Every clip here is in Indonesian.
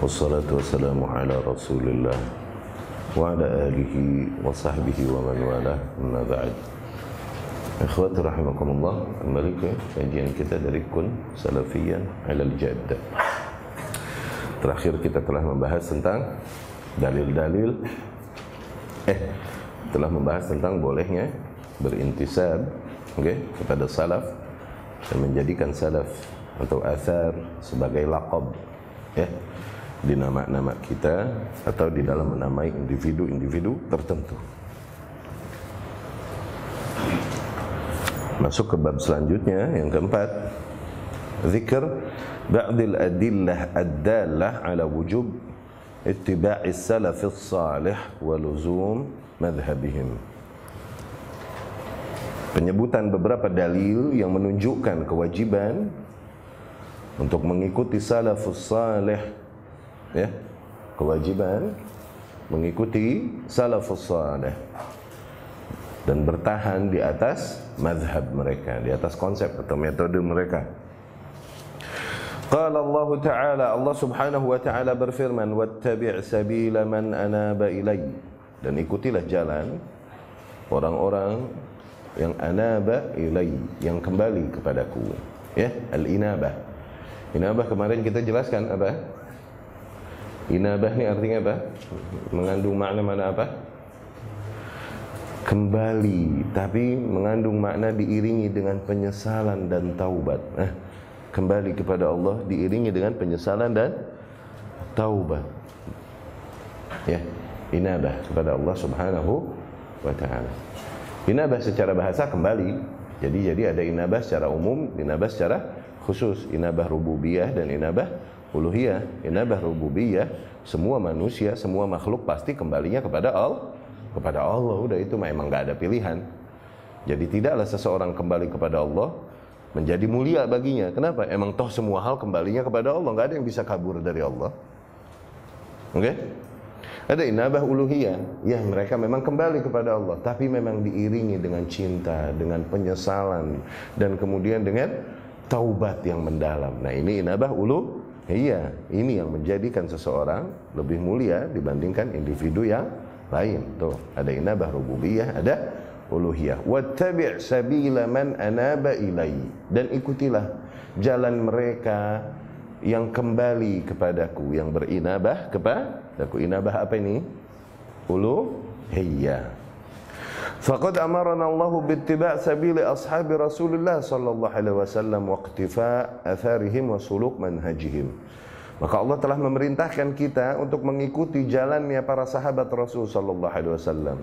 Wassalatu wassalamu ala rasulillah Wa ala wa sahbihi wa man wala Amma ba'd. Ikhwati rahimakumullah Kembali ke kajian kita dari Kun Salafiyan ala al-Jad Terakhir kita telah membahas tentang Dalil-dalil Eh Telah membahas tentang bolehnya Berintisab okay, Kepada salaf Dan menjadikan salaf atau asar sebagai laqab ya di nama-nama kita atau di dalam menamai individu-individu tertentu. Masuk ke bab selanjutnya yang keempat. Zikr ba'dil adillah ad-dallah ala wujub ittiba'i salafis salih wa luzum. Penyebutan beberapa dalil yang menunjukkan kewajiban untuk mengikuti salafus salih ya kewajiban mengikuti salafus salih dan bertahan di atas mazhab mereka di atas konsep atau metode mereka. Qala Allah Ta'ala Allah Subhanahu wa taala berfirman wattabi' sabila man anaba ilai dan ikutilah jalan orang-orang yang anaba ilai yang kembali kepadaku ya al-inabah Inabah kemarin kita jelaskan apa? Inabah ni artinya apa? Mengandung makna mana apa? Kembali, tapi mengandung makna diiringi dengan penyesalan dan taubat. Eh, kembali kepada Allah diiringi dengan penyesalan dan taubat. Ya, inabah kepada Allah Subhanahu wa taala. Inabah secara bahasa kembali. Jadi jadi ada inabah secara umum, inabah secara khusus. Inabah rububiyah dan inabah uluhiyah. Inabah rububiyah semua manusia semua makhluk pasti kembalinya kepada Allah kepada Allah. Udah itu memang gak ada pilihan. Jadi tidaklah seseorang kembali kepada Allah menjadi mulia baginya. Kenapa? Emang toh semua hal kembalinya kepada Allah. Nggak ada yang bisa kabur dari Allah. Oke? Okay? ada inabah uluhiyah. Ya mereka memang kembali kepada Allah. Tapi memang diiringi dengan cinta dengan penyesalan dan kemudian dengan taubat yang mendalam. Nah, ini inabah ulu iya, ini yang menjadikan seseorang lebih mulia dibandingkan individu yang lain. Tuh, ada inabah rububiyah, ada uluhiyah. Wattabi' sabila man anaba ilai dan ikutilah jalan mereka yang kembali kepadaku, yang berinabah kepadaku. Inabah apa ini? Uluhiyah. Faqad amarana Allah bittiba' sabili ashabi Rasulullah sallallahu alaihi wasallam wa iqtifa' atharihim wa suluk manhajihim. Maka Allah telah memerintahkan kita untuk mengikuti jalannya para sahabat Rasul sallallahu alaihi wasallam.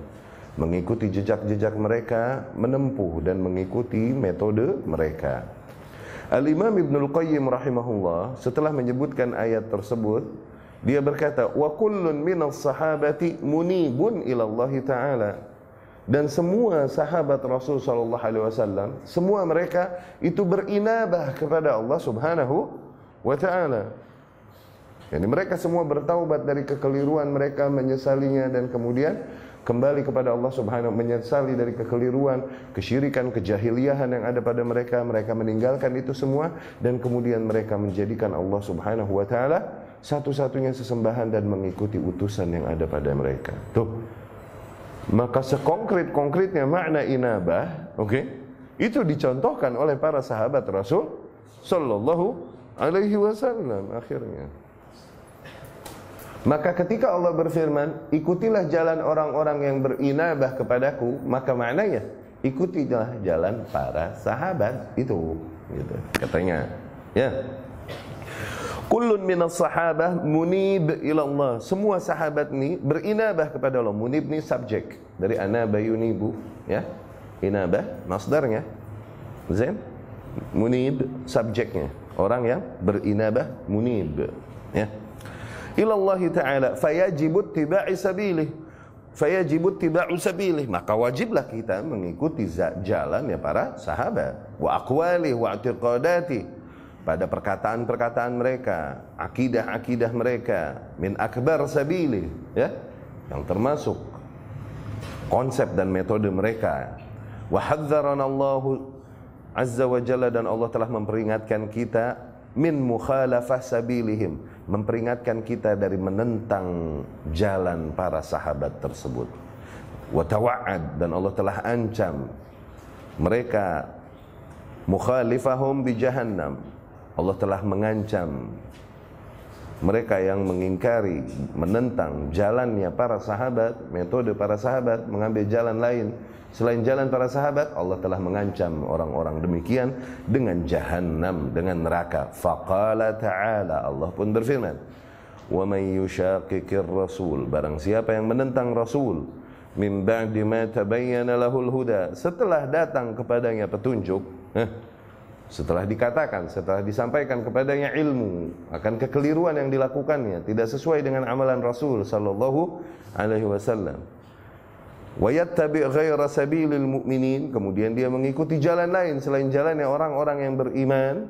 Mengikuti jejak-jejak mereka, menempuh dan mengikuti metode mereka. Al-Imam Ibn Al-Qayyim rahimahullah setelah menyebutkan ayat tersebut, dia berkata, "Wa kullun minas sahabati munibun ila Allah Ta'ala." Dan semua sahabat Rasul sallallahu alaihi wasallam semua mereka itu berinabah kepada Allah Subhanahu wa taala. Yani mereka semua bertaubat dari kekeliruan mereka menyesalinya dan kemudian kembali kepada Allah Subhanahu menyesali dari kekeliruan, kesyirikan, kejahiliahan yang ada pada mereka, mereka meninggalkan itu semua dan kemudian mereka menjadikan Allah Subhanahu wa taala satu-satunya sesembahan dan mengikuti utusan yang ada pada mereka. Tuh maka sekonkret-konkretnya makna inabah, oke? Okay, itu dicontohkan oleh para sahabat Rasul sallallahu alaihi wasallam akhirnya. Maka ketika Allah berfirman, ikutilah jalan orang-orang yang berinabah kepadaku, maka maknanya ikutilah jalan para sahabat itu, gitu. Katanya, ya. Kullun minas sahabah munib ila Allah. Semua sahabat ni berinabah kepada Allah. Munib ni subjek dari anaba yunibu, ya. Inabah masdarnya. Zain? Munib subjeknya. Orang yang berinabah munib, ya. Ila Allah Ta'ala fayajibut tiba'i sabilih. Fayajibut tiba'u sabilih. Maka wajiblah kita mengikuti jalan ya para sahabat. Wa aqwalih wa i'tiqadati pada perkataan-perkataan mereka, akidah-akidah mereka, min akbar sabili, ya, yang termasuk konsep dan metode mereka. Wa hadzarana Allah azza wa jalla dan Allah telah memperingatkan kita min mukhalafah sabilihim memperingatkan kita dari menentang jalan para sahabat tersebut wa tawa'ad dan Allah telah ancam mereka mukhalifahum bi jahannam Allah telah mengancam mereka yang mengingkari, menentang jalannya para sahabat, metode para sahabat, mengambil jalan lain selain jalan para sahabat, Allah telah mengancam orang-orang demikian dengan jahanam, dengan neraka. Faqala ta'ala, Allah pun berfirman, "Wa may yushaqiqir rasul", barang siapa yang menentang Rasul, min ba'di ma tabayyana lahul huda, setelah datang kepadanya petunjuk, eh, setelah dikatakan, setelah disampaikan kepadanya ilmu akan kekeliruan yang dilakukannya tidak sesuai dengan amalan Rasul sallallahu alaihi wasallam. Wa yattabi' ghaira sabilil mu'minin, kemudian dia mengikuti jalan lain selain jalannya orang-orang yang beriman.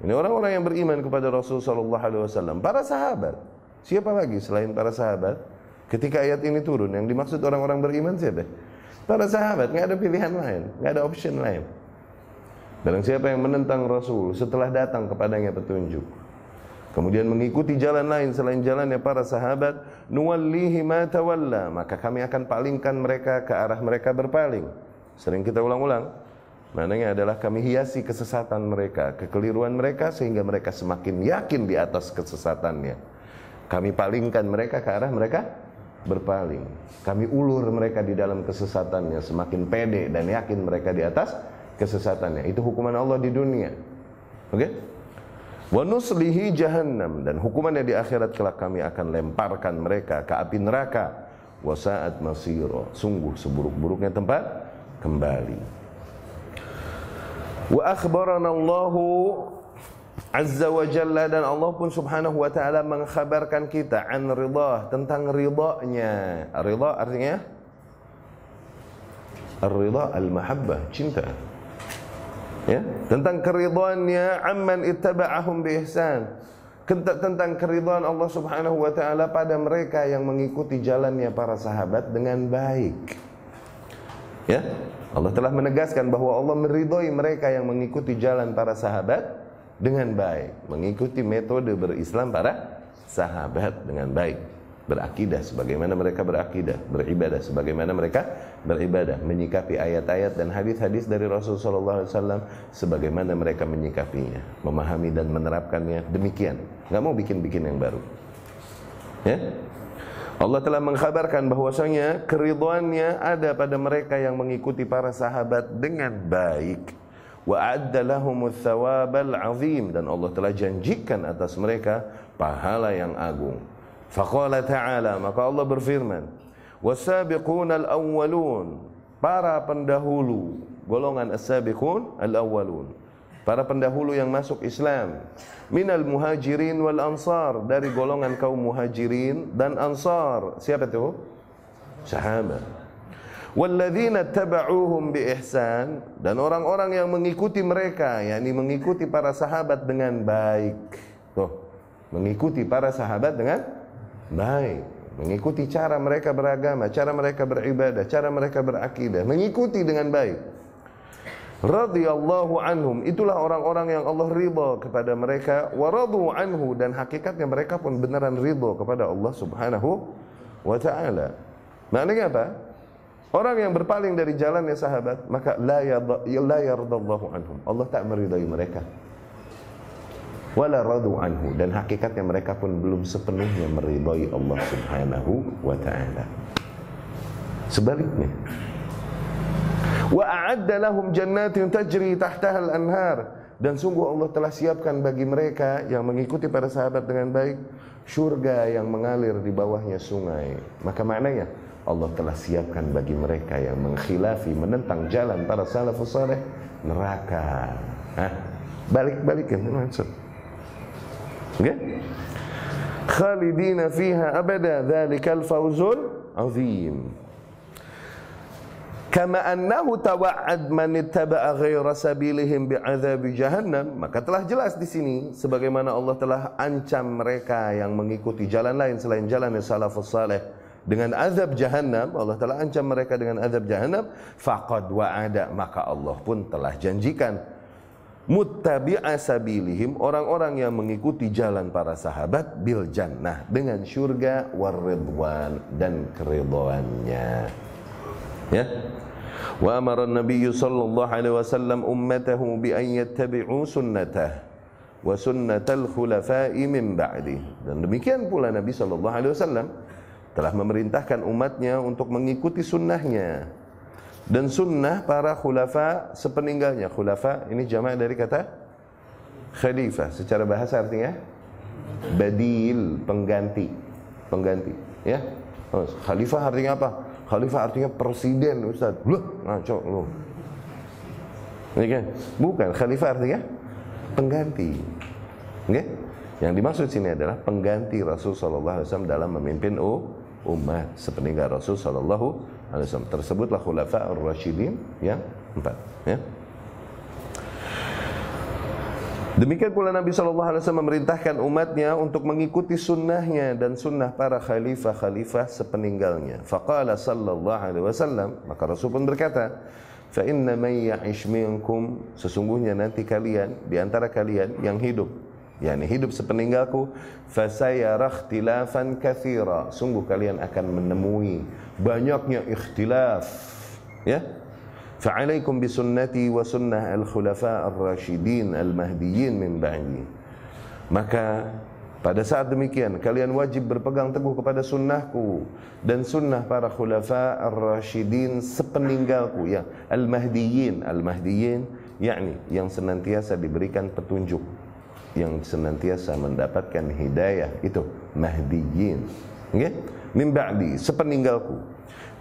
Ini orang-orang yang beriman kepada Rasul sallallahu alaihi wasallam, para sahabat. Siapa lagi selain para sahabat? Ketika ayat ini turun, yang dimaksud orang-orang beriman siapa? Para sahabat, nggak ada pilihan lain, nggak ada option lain. Barang siapa yang menentang Rasul setelah datang kepadanya petunjuk Kemudian mengikuti jalan lain selain jalannya para sahabat Nuwallihi tawalla Maka kami akan palingkan mereka ke arah mereka berpaling. Sering kita ulang-ulang Maknanya adalah kami hiasi kesesatan mereka Kekeliruan mereka sehingga mereka semakin yakin di atas kesesatannya. Kami palingkan mereka ke arah mereka berpaling. Kami ulur mereka di dalam kesesatannya Semakin pede dan yakin mereka di atas kesesatannya. Itu hukuman Allah di dunia. Oke? Okay? Wa nuslihi jahannam dan hukumannya di akhirat kelak kami akan lemparkan mereka ke api neraka. Wa sa'at masira. Sungguh seburuk-buruknya tempat kembali. Wa akhbarana Allahu Azza wa Jalla dan Allah pun subhanahu wa ta'ala mengkhabarkan kita an ridah tentang ridhanya. Ridha artinya Ar-ridha al-mahabbah, cinta ya? Tentang keridhaannya amman ittaba'ahum bi ihsan. Tentang keridhaan Allah Subhanahu wa taala pada mereka yang mengikuti jalannya para sahabat dengan baik. Ya? Allah telah menegaskan bahwa Allah meridhoi mereka yang mengikuti jalan para sahabat dengan baik. Mengikuti metode berislam para sahabat dengan baik berakidah sebagaimana mereka berakidah, beribadah sebagaimana mereka beribadah, menyikapi ayat-ayat dan hadis-hadis dari Rasulullah SAW sebagaimana mereka menyikapinya, memahami dan menerapkannya demikian. Nggak mau bikin-bikin yang baru. Ya? Allah telah mengkhabarkan bahwasanya keridhaannya ada pada mereka yang mengikuti para sahabat dengan baik. Wa adda thawabal azim dan Allah telah janjikan atas mereka pahala yang agung. Faqala ta'ala maka Allah berfirman wasabiqun al-awwalun. Para pendahulu golongan as-sabiqun al-awwalun. Para pendahulu yang masuk Islam. Minal muhajirin wal ansar dari golongan kaum muhajirin dan ansar. Siapa itu? Sahabat walladzina tabauhum bi ihsan dan orang-orang yang mengikuti mereka yakni mengikuti para sahabat dengan baik. Tuh mengikuti para sahabat dengan baik mengikuti cara mereka beragama, cara mereka beribadah, cara mereka berakidah, mengikuti dengan baik. Radhiyallahu anhum, itulah orang-orang yang Allah ridha kepada mereka, wa radu anhu dan hakikatnya mereka pun benaran ridha kepada Allah Subhanahu wa taala. Maknanya apa? Orang yang berpaling dari jalannya sahabat, maka la yardallahu anhum. Allah tak meridai mereka wala radu anhu dan hakikatnya mereka pun belum sepenuhnya meridai Allah Subhanahu wa taala. Sebaliknya, wa a'adda lahum jannatin tajri tahtaha al-anhar dan sungguh Allah telah siapkan bagi mereka yang mengikuti para sahabat dengan baik surga yang mengalir di bawahnya sungai. Maka maknanya Allah telah siapkan bagi mereka yang mengkhilafi menentang jalan para salafus saleh neraka. Hah? Balik-balikan maksud. Okay? Khalidina fiha abada dzalikal fawzul azim. Kama annahu tawa'ad man ittaba'a ghaira sabilihim bi'adzabi jahannam, maka telah jelas di sini sebagaimana Allah telah ancam mereka yang mengikuti jalan lain selain jalan salafus saleh dengan azab jahannam, Allah telah ancam mereka dengan azab jahannam, faqad wa'ada, maka Allah pun telah janjikan muttabi'a sabilihim orang-orang yang mengikuti jalan para sahabat bil jannah dengan syurga waridwan dan keridhaannya ya? Wa amara an-nabiy sallallahu alaihi wasallam ummatahu bi an yattabi'u sunnatah wa sunnatal khulafa'i min ba'di. Dan demikian pula Nabi sallallahu alaihi wasallam telah memerintahkan umatnya untuk mengikuti sunnahnya dan sunnah para khulafa sepeninggalnya. Khulafa ini jamaah dari kata khalifah. Secara bahasa artinya badil pengganti. Pengganti ya. Khalifah artinya apa? Khalifah artinya presiden ustaz. Loh ngaco lu. Ini kan? Bukan khalifah artinya pengganti. Oke? Yang dimaksud sini adalah pengganti Rasul sallallahu alaihi wasallam dalam memimpin umat sepeninggal Rasul sallallahu alaihi. Tersebutlah khulafa ar-rasyidin yang empat, ya. Demikian pula Nabi Shallallahu Alaihi Wasallam memerintahkan umatnya untuk mengikuti sunnahnya dan sunnah para khalifah-khalifah sepeninggalnya. Faqala Sallallahu Alaihi Wasallam maka Rasul pun berkata, Fa inna sesungguhnya nanti kalian di antara kalian yang hidup yakni hidup sepeninggalku fasayara ikhtilafan katsira sungguh kalian akan menemui banyaknya ikhtilaf ya. Fa'alaikum bisunnati wa sunnah al-khulafa ar-rasyidin al-mahdiyyin min ba'di. Maka pada saat demikian kalian wajib berpegang teguh kepada sunnahku dan sunnah para khulafa ar-rasyidin sepeninggalku ya. Al-mahdiyyin al-mahdiyyin yakni yang senantiasa diberikan petunjuk yang senantiasa mendapatkan hidayah itu mahdiyin. Okay? min ba'di sepeninggalku.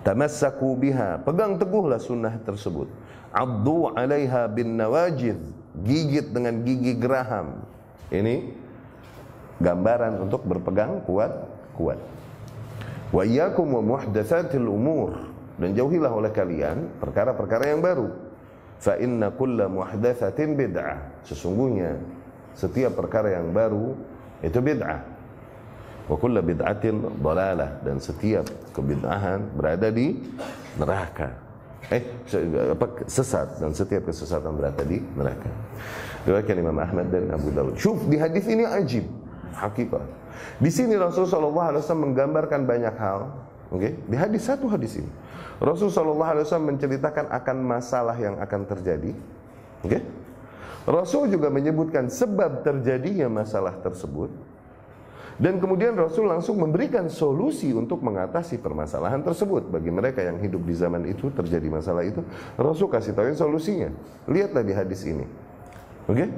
Tamassaku biha. Pegang teguhlah sunnah tersebut. Addu 'alaiha bin nawajid. Gigit dengan gigi geraham. Ini gambaran untuk berpegang kuat kuat. Wa iyyakum wa muhdatsatil umur. Dan jauhilah oleh kalian perkara-perkara yang baru. Fa inna kulla muhdatsatin bid'ah. Sesungguhnya setiap perkara yang baru itu bid'ah. Wa kullu bid'atin dalalah dan setiap kebid'ahan berada di neraka. Eh, apa sesat dan setiap kesesatan berada di neraka. Riwayat Imam Ahmad dan Abu Dawud. Syuf di hadis ini ajib, hakikat. Di sini Rasulullah wasallam menggambarkan banyak hal, oke? Okay? Di hadis satu hadis ini. Rasulullah wasallam menceritakan akan masalah yang akan terjadi, oke? Okay? Rasul juga menyebutkan sebab terjadinya masalah tersebut. Dan kemudian Rasul langsung memberikan solusi untuk mengatasi permasalahan tersebut. Bagi mereka yang hidup di zaman itu terjadi masalah itu Rasul kasih tahu solusinya. Lihatlah di hadis ini. Oke? Okay?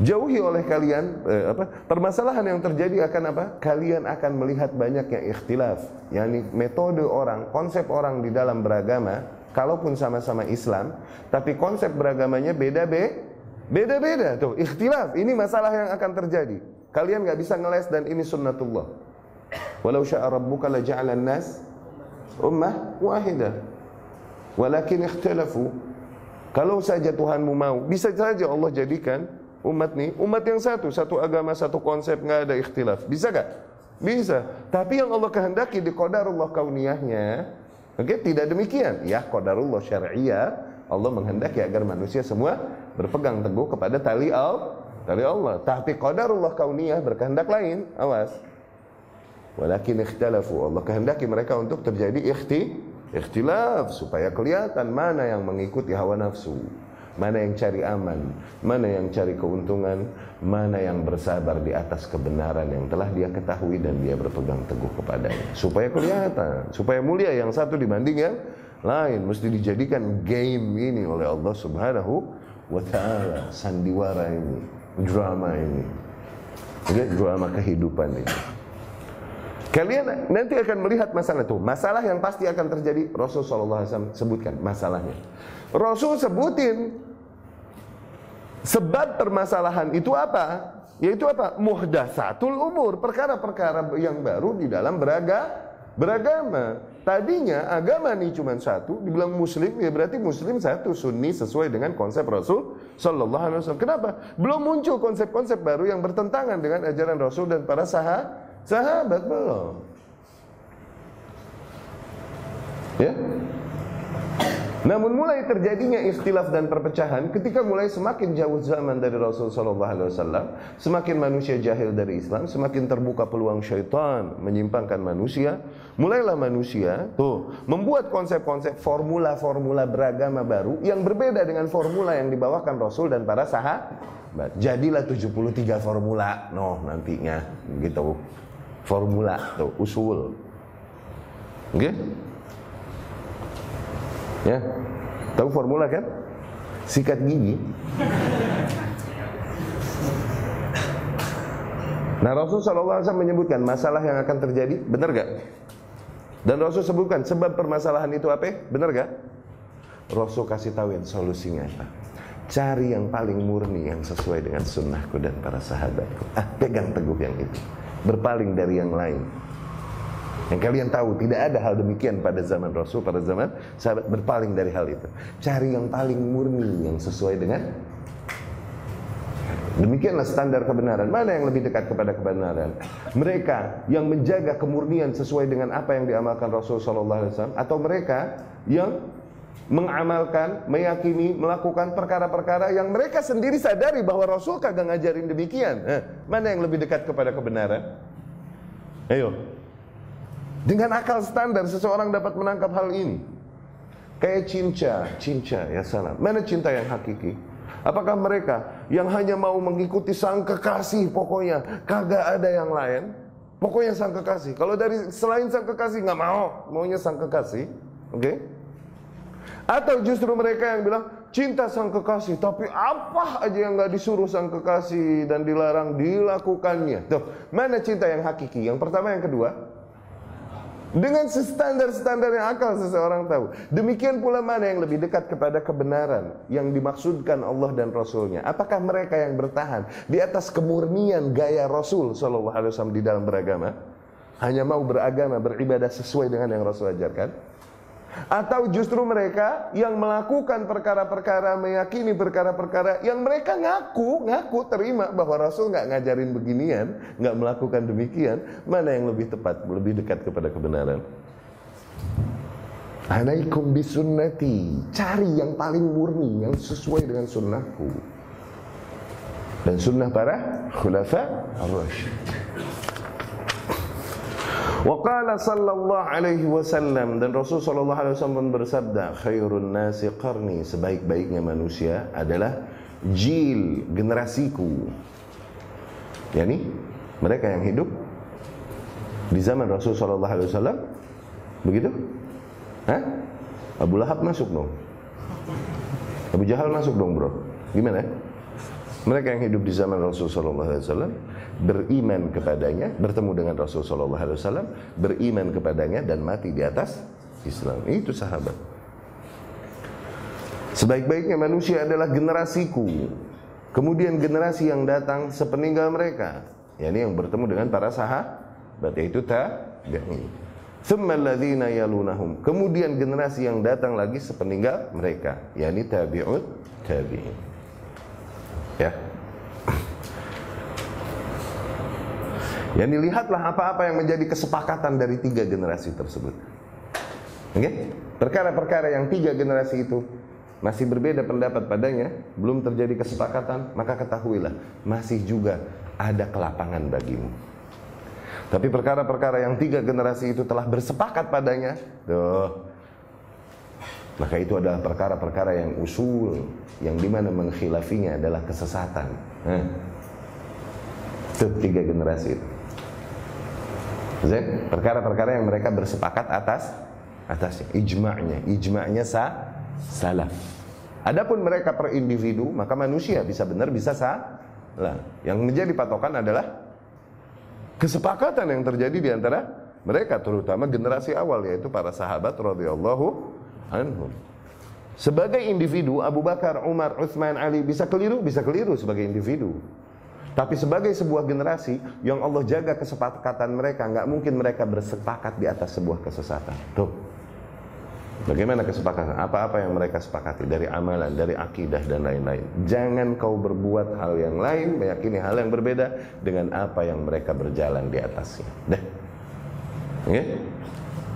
jauhi oleh kalian eh, apa permasalahan yang terjadi akan apa? Kalian akan melihat banyaknya ikhtilaf yakni metode orang konsep orang di dalam beragama kalaupun sama-sama Islam tapi konsep beragamanya beda-beda Beda-beda tuh, ikhtilaf. Ini masalah yang akan terjadi. Kalian nggak bisa ngeles dan ini sunnatullah. Walau syaa rabbuka la nas ummah wahidah. Walakin ikhtalafu. Kalau saja Tuhanmu mau, bisa saja Allah jadikan umat nih umat yang satu, satu agama, satu konsep, nggak ada ikhtilaf. Bisa gak? Bisa. Tapi yang Allah kehendaki di qadarullah kauniyahnya, oke, okay, tidak demikian. Ya, qadarullah syariah, Allah menghendaki agar manusia semua berpegang teguh kepada tali al tali Allah. Tapi qadarullah kauniyah berkehendak lain. Awas. Walakin ikhtalafu. Allah kehendaki mereka untuk terjadi ikhti ikhtilaf supaya kelihatan mana yang mengikuti hawa nafsu, mana yang cari aman, mana yang cari keuntungan, mana yang bersabar di atas kebenaran yang telah dia ketahui dan dia berpegang teguh kepadanya. Supaya kelihatan, supaya mulia yang satu dibanding yang lain mesti dijadikan game ini oleh Allah Subhanahu wa ta'ala sandiwara ini drama ini. Oke, drama kehidupan ini. Kalian nanti akan melihat masalah itu. Masalah yang pasti akan terjadi Rasul SAW sebutkan masalahnya. Rasul sebutin sebab permasalahan itu apa? Yaitu apa? Muhdatsatul umur perkara-perkara yang baru di dalam beraga beragama Tadinya agama ini cuma satu, dibilang muslim ya berarti muslim satu sunni sesuai dengan konsep Rasul Shallallahu Alaihi Wasallam. Kenapa? Belum muncul konsep-konsep baru yang bertentangan dengan ajaran Rasul dan para sahabat, sahabat belum. Ya. Namun mulai terjadinya ikhtilaf dan perpecahan ketika mulai semakin jauh zaman dari Rasul sallallahu alaihi wasallam, semakin manusia jahil dari Islam, semakin terbuka peluang syaitan menyimpangkan manusia, mulailah manusia tuh membuat konsep-konsep formula-formula beragama baru yang berbeda dengan formula yang dibawakan Rasul dan para sahabat. Jadilah 73 formula, noh nantinya gitu. Formula tuh usul. Oke? Okay? Ya. Tahu formula kan? Sikat gigi. Nah Rasul SAW menyebutkan masalah yang akan terjadi, benar gak? Dan Rasul sebutkan sebab permasalahan itu apa? Benar gak? Rasul kasih tahuin solusinya apa? Cari yang paling murni yang sesuai dengan sunnahku dan para sahabatku. Ah, pegang teguh yang itu. Berpaling dari yang lain. Yang kalian tahu tidak ada hal demikian pada zaman Rasul, pada zaman sahabat berpaling dari hal itu. Cari yang paling murni yang sesuai dengan Demikianlah standar kebenaran. Mana yang lebih dekat kepada kebenaran? Mereka yang menjaga kemurnian sesuai dengan apa yang diamalkan Rasul sallallahu alaihi wasallam atau mereka yang mengamalkan, meyakini, melakukan perkara-perkara yang mereka sendiri sadari bahwa Rasul kagak ngajarin demikian. Eh, mana yang lebih dekat kepada kebenaran? Ayo, dengan akal standar seseorang dapat menangkap hal ini. Kayak cinta, cinta ya salam. Mana cinta yang hakiki? Apakah mereka yang hanya mau mengikuti sang kekasih pokoknya kagak ada yang lain? Pokoknya sang kekasih. Kalau dari selain sang kekasih nggak mau, maunya sang kekasih, oke? Okay? Atau justru mereka yang bilang cinta sang kekasih, tapi apa aja yang nggak disuruh sang kekasih dan dilarang dilakukannya. Tuh, mana cinta yang hakiki? Yang pertama, yang kedua. Dengan standar-standar yang akal seseorang tahu. Demikian pula mana yang lebih dekat kepada kebenaran yang dimaksudkan Allah dan Rasulnya. Apakah mereka yang bertahan di atas kemurnian gaya Rasul Shallallahu Alaihi Wasallam di dalam beragama, hanya mau beragama beribadah sesuai dengan yang Rasul ajarkan? Atau justru mereka yang melakukan perkara-perkara, meyakini perkara-perkara yang mereka ngaku, ngaku terima bahwa Rasul nggak ngajarin beginian, nggak melakukan demikian, mana yang lebih tepat, lebih dekat kepada kebenaran? Alaikum bisunnati. Cari yang paling murni Yang sesuai dengan sunnahku. Dan sunnah para Khulafa ar-Rashid Waqala sallallahu alaihi wasallam dan Rasul sallallahu alaihi wasallam bersabda, khairun nasi qarni, sebaik-baiknya manusia adalah jil generasiku. Yani mereka yang hidup di zaman Rasul sallallahu alaihi wasallam begitu? Hah? Abu Lahab masuk dong. Abu Jahal masuk dong, Bro. Gimana? Mereka yang hidup di zaman Rasul sallallahu alaihi wasallam beriman kepadanya, bertemu dengan Rasul sallallahu alaihi wasallam, beriman kepadanya dan mati di atas Islam. Itu sahabat. Sebaik-baiknya manusia adalah generasiku. Kemudian generasi yang datang sepeninggal mereka, yakni yang bertemu dengan para sahabat yaitu tabi'in. Thumma yalunahum. Kemudian generasi yang datang lagi sepeninggal mereka, yakni tabi'ut tabi'in. Ya. Yang dilihatlah apa-apa yang menjadi kesepakatan dari tiga generasi tersebut. Oke? Okay? Perkara-perkara yang tiga generasi itu masih berbeda pendapat padanya, belum terjadi kesepakatan, maka ketahuilah masih juga ada kelapangan bagimu. Tapi perkara-perkara yang tiga generasi itu telah bersepakat padanya, tuh, maka itu adalah perkara-perkara yang usul, yang di mana mengkhilafinya adalah kesesatan. Nah, itu tiga generasi itu. Perkara-perkara yang mereka bersepakat atas atasnya, ijma'nya, ijma'nya sa salaf. Adapun mereka per individu, maka manusia bisa benar bisa salah. Yang menjadi patokan adalah kesepakatan yang terjadi di antara mereka terutama generasi awal yaitu para sahabat radhiyallahu anhum. Sebagai individu Abu Bakar, Umar, Utsman, Ali bisa keliru, bisa keliru sebagai individu. Tapi sebagai sebuah generasi yang Allah jaga kesepakatan mereka, nggak mungkin mereka bersepakat di atas sebuah kesesatan. Tuh. Bagaimana kesepakatan? Apa-apa yang mereka sepakati dari amalan, dari akidah dan lain-lain. Jangan kau berbuat hal yang lain, meyakini hal yang berbeda dengan apa yang mereka berjalan di atasnya. Dah. Okay?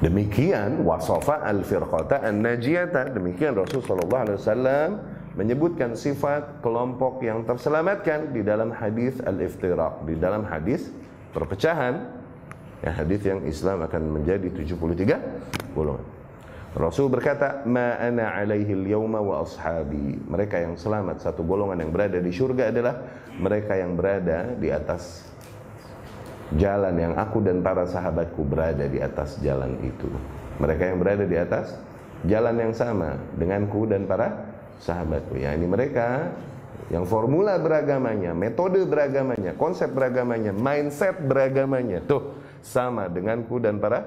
Demikian wasafa al-firqata an-najiyata. Demikian Rasul sallallahu alaihi wasallam menyebutkan sifat kelompok yang terselamatkan di dalam hadis al-iftiraq, di dalam hadis perpecahan. Ya, hadis yang Islam akan menjadi 73 golongan. Rasul berkata, "Ma ana alaihi al-yawma wa ashabi." Mereka yang selamat satu golongan yang berada di surga adalah mereka yang berada di atas jalan yang aku dan para sahabatku berada di atas jalan itu. Mereka yang berada di atas jalan yang sama denganku dan para sahabatku. Ya, ini mereka yang formula beragamanya, metode beragamanya, konsep beragamanya, mindset beragamanya tuh sama denganku dan para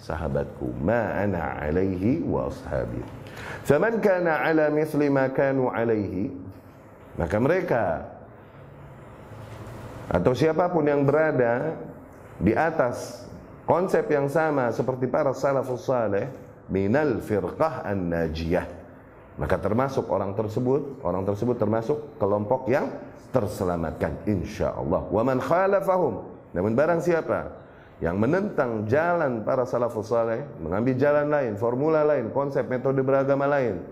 sahabatku. Ma ana alaihi wa ashabi. Faman kana ala mithli ma kanu alaihi maka mereka atau siapa pun yang berada di atas konsep yang sama seperti para salafus saleh minal firqah an-najiyah maka termasuk orang tersebut orang tersebut termasuk kelompok yang terselamatkan insyaallah. Wa man khalafahum. Namun barang siapa yang menentang jalan para salafus saleh mengambil jalan lain formula lain konsep metode beragama lain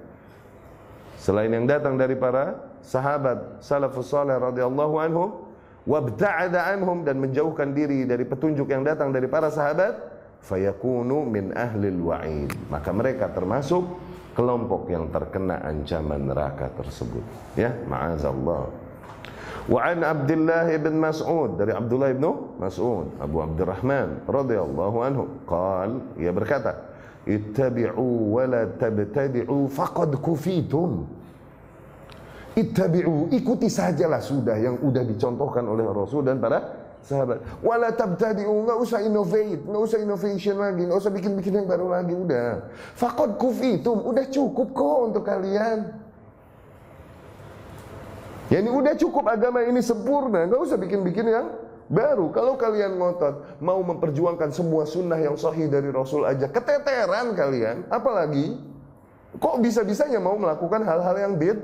selain yang datang dari para sahabat salafus saleh radhiyallahu anhum wabta'ada anhum dan menjauhkan diri dari petunjuk yang datang dari para sahabat fayakunu min ahlil wa'id. Maka mereka termasuk kelompok yang terkena ancaman neraka tersebut. Ya ma'azallah. Wa an Abdullah bin Mas'ud dari Abdullah bin Mas'ud Abu Abdurrahman radhiyallahu anhu qal ia berkata ittabi'u wa la tabtadi'u faqad kufitum. Ittabi'u, ikuti sajalah sudah yang udah dicontohkan oleh Rasul dan para sahabat. Wala tabtadi'u, enggak usah innovate, enggak usah innovation lagi, enggak usah bikin-bikin yang baru lagi udah. Faqad kufitum, udah cukup kok untuk kalian. Ya ini udah cukup agama ini sempurna, enggak usah bikin-bikin yang baru. Kalau kalian ngotot mau memperjuangkan semua sunnah yang sahih dari Rasul aja, keteteran kalian, apalagi kok bisa-bisanya mau melakukan hal-hal yang bid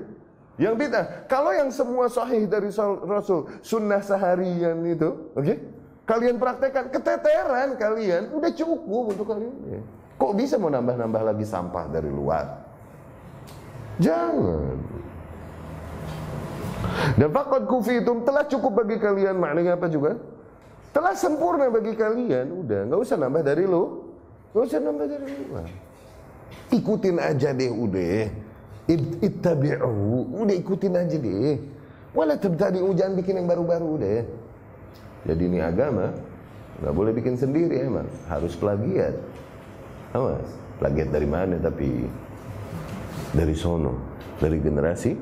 yang bid'ah. Kalau yang semua sahih dari Rasul, sunnah seharian itu, oke? Okay? Kalian praktekkan keteteran kalian, udah cukup untuk kalian. Ya. Kok bisa mau nambah-nambah lagi sampah dari luar? Jangan. Dan fakad kufitum telah cukup bagi kalian maknanya apa juga? Telah sempurna bagi kalian, udah nggak usah nambah dari lu, nggak usah nambah dari luar. Ikutin aja deh udah ittabi'u udah ikutin aja deh. Wala tabtadi'u jangan bikin yang baru-baru deh. Jadi ini agama nggak boleh bikin sendiri emang harus plagiat. Awas plagiat dari mana? Tapi dari sono. Dari generasi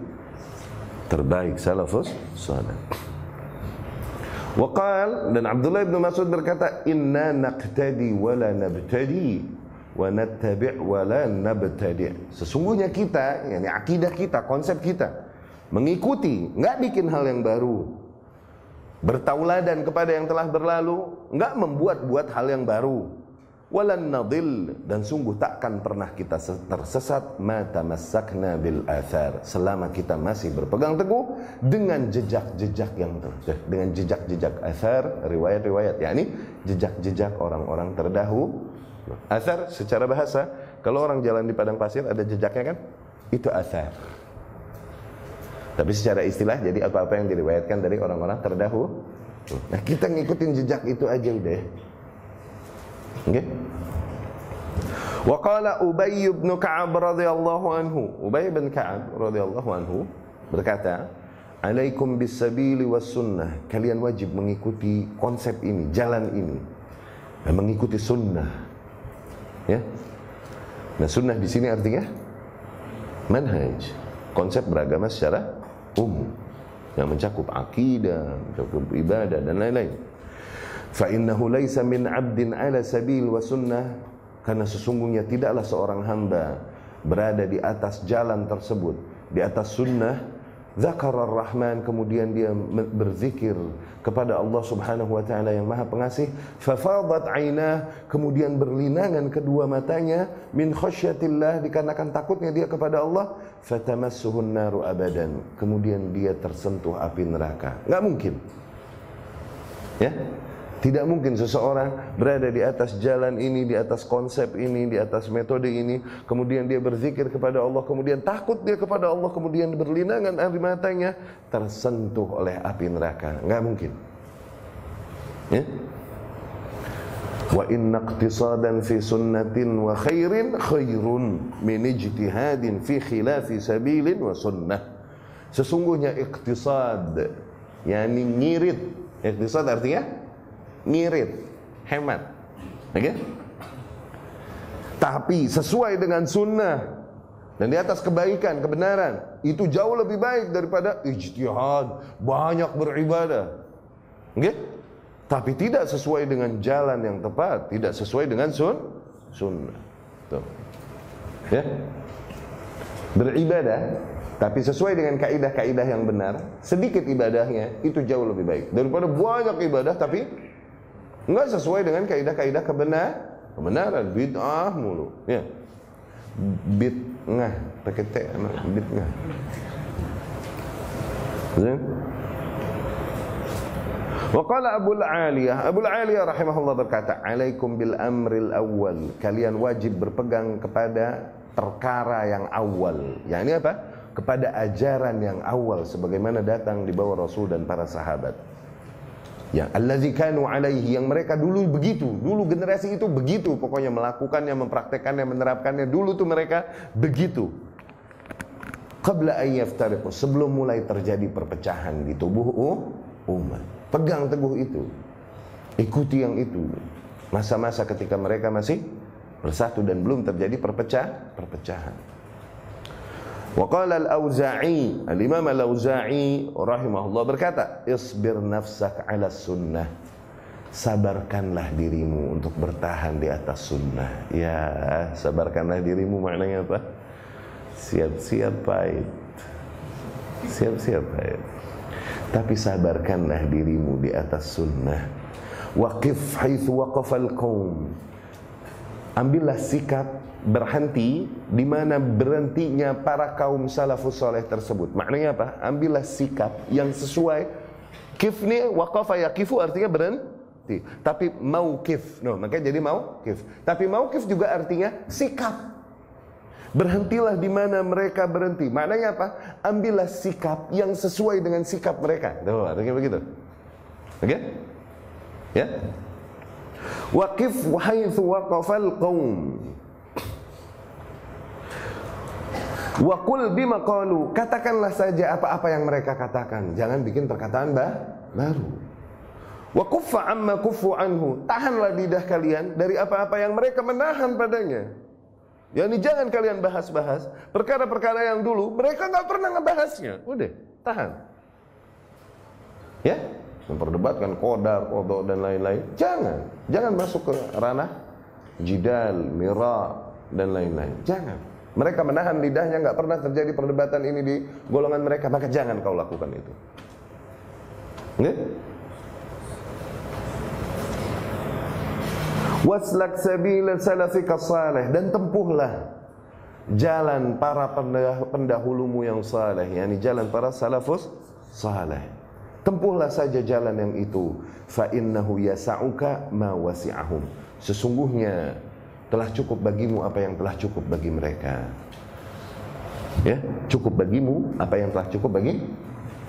terbaik salafus salih Waqal dan Abdullah bin Mas'ud berkata inna naqtadi wala nabtadi wa nattabi' wa la nabtadi'. Sesungguhnya kita, yakni akidah kita, konsep kita mengikuti, enggak bikin hal yang baru. Bertauladan kepada yang telah berlalu, enggak membuat-buat hal yang baru. Walan nadil dan sungguh takkan pernah kita tersesat mata masakna bil athar selama kita masih berpegang teguh dengan jejak-jejak yang dengan jejak-jejak athar riwayat-riwayat yakni jejak-jejak orang-orang terdahulu Asar secara bahasa, kalau orang jalan di padang pasir ada jejaknya kan? Itu asar. Tapi secara istilah jadi apa-apa yang diriwayatkan dari orang-orang terdahulu. Nah, kita ngikutin jejak itu aja udah. Oke? Wa qala Ubay bin Ka'ab radhiyallahu anhu. Ubay bin Ka'ab radhiyallahu anhu berkata, "Alaikum bis-sabili was-sunnah." Kalian wajib mengikuti konsep ini, jalan ini. Dan mengikuti sunnah Ya. Nah, sunnah di sini artinya manhaj, konsep beragama secara umum yang mencakup akidah, mencakup ibadah dan lain-lain. Fa innahu laisa min 'abdin 'ala sabil wa sunnah karena sesungguhnya tidaklah seorang hamba berada di atas jalan tersebut, di atas sunnah Zakarar Rahman kemudian dia berzikir kepada Allah Subhanahu wa taala yang Maha Pengasih. Fafadat ainah kemudian berlinangan kedua matanya min khasyatillah dikarenakan takutnya dia kepada Allah. Fatamassuhun naru abadan kemudian dia tersentuh api neraka. Enggak mungkin. Ya Tidak mungkin seseorang berada di atas jalan ini, di atas konsep ini, di atas metode ini, kemudian dia berzikir kepada Allah, kemudian takut dia kepada Allah, kemudian berlinangan air matanya tersentuh oleh api neraka. Enggak mungkin. Ya? Wa inna iqtisadan fi sunnatin wa khairin khairun min ijtihadin fi khilafi sabilin wa sunnah. Sesungguhnya iktisad, yakni ngirit. Iktisad artinya ngirit, hemat. Oke? Okay? Tapi sesuai dengan sunnah dan di atas kebaikan, kebenaran, itu jauh lebih baik daripada ijtihad, banyak beribadah. Oke? Okay? Tapi tidak sesuai dengan jalan yang tepat, tidak sesuai dengan sun sunnah. Tuh. Ya. Beribadah tapi sesuai dengan kaidah-kaidah yang benar, sedikit ibadahnya itu jauh lebih baik daripada banyak ibadah tapi Enggak sesuai dengan kaidah-kaidah kebenar, kebenaran, bid'ah mulu. Ya. Bid'ah, pakai t, bid'ah. Zin? Waqala Abu Aliyah Abu Aliyah rahimahullah berkata Alaikum bil amril awal Kalian wajib berpegang kepada perkara yang awal Yang ini apa? Kepada ajaran yang awal Sebagaimana datang di bawah Rasul dan para sahabat Ya, allazi kanu alaihi yang mereka dulu begitu, dulu generasi itu begitu, pokoknya melakukannya, mempraktekannya, menerapkannya dulu tuh mereka begitu. Qabla ayyaftariqu, sebelum mulai terjadi perpecahan di tubuh umat. Pegang teguh itu. Ikuti yang itu. Masa-masa ketika mereka masih bersatu dan belum terjadi perpecah, perpecahan. Wa qala al-Auza'i, al-Imam al-Auza'i rahimahullah berkata, "Isbir nafsak 'ala sunnah." Sabarkanlah dirimu untuk bertahan di atas sunnah. Ya, sabarkanlah dirimu maknanya apa? Siap-siap pahit. Siap-siap pahit. Tapi sabarkanlah dirimu di atas sunnah. Waqif haitsu waqafal qaum. Ambillah sikap berhenti di mana berhentinya para kaum salafus soleh tersebut. Maknanya apa? Ambillah sikap yang sesuai. Kif ni waqafa yaqifu artinya berhenti. Tapi mauqif. No, makanya jadi mauqif. Tapi mauqif juga artinya sikap. Berhentilah di mana mereka berhenti. Maknanya apa? Ambillah sikap yang sesuai dengan sikap mereka. Tuh, artinya begitu. Oke? Okay? Ya? Waqif haitsu waqafal qaum. Wakul bima qalu, katakanlah saja apa-apa yang mereka katakan. Jangan bikin perkataan bah, baru. Wa kuffa amma kuffu anhu. Tahanlah lidah kalian dari apa-apa yang mereka menahan padanya. Ya ini jangan kalian bahas-bahas perkara-perkara yang dulu mereka nggak pernah ngebahasnya. Udah, tahan. Ya, memperdebatkan kodar, kodok dan lain-lain. Jangan, jangan masuk ke ranah jidal, mira dan lain-lain. Jangan. Mereka menahan lidahnya, nggak pernah terjadi perdebatan ini di golongan mereka, maka jangan kau lakukan itu. Nggak? Waslak sabila salafika salih dan tempuhlah jalan para pendahulumu yang saleh, yakni jalan para salafus saleh. Tempuhlah saja jalan yang itu. Fa innahu yasa'uka ma wasi'ahum. Sesungguhnya telah cukup bagimu apa yang telah cukup bagi mereka. Ya, cukup bagimu apa yang telah cukup bagi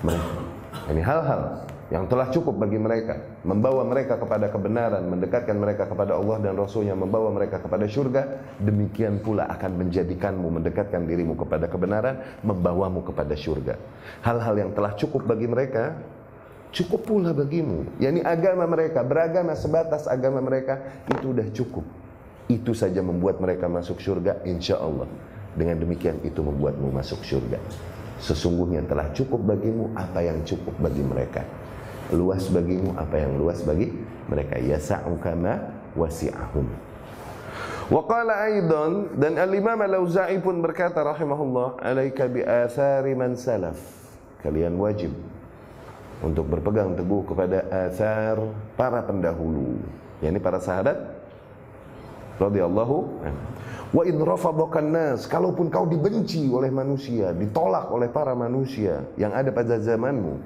mereka. Ini hal-hal yang telah cukup bagi mereka, membawa mereka kepada kebenaran, mendekatkan mereka kepada Allah dan Rasulnya, membawa mereka kepada syurga, demikian pula akan menjadikanmu mendekatkan dirimu kepada kebenaran, membawamu kepada syurga. Hal-hal yang telah cukup bagi mereka, cukup pula bagimu. Yani agama mereka, beragama sebatas agama mereka, itu sudah cukup. Itu saja membuat mereka masuk surga insya Allah. Dengan demikian itu membuatmu masuk surga. Sesungguhnya telah cukup bagimu apa yang cukup bagi mereka. Luas bagimu apa yang luas bagi mereka. Yasa'u kama wasi'ahum. Wa qala aidan dan al-Imam Al-Auza'i pun berkata rahimahullah, "Alaika bi athari man salaf." Kalian wajib untuk berpegang teguh kepada athar para pendahulu, yakni para sahabat radhiyallahu Wa in rafadakan nas, kalaupun kau dibenci oleh manusia, ditolak oleh para manusia yang ada pada zamanmu.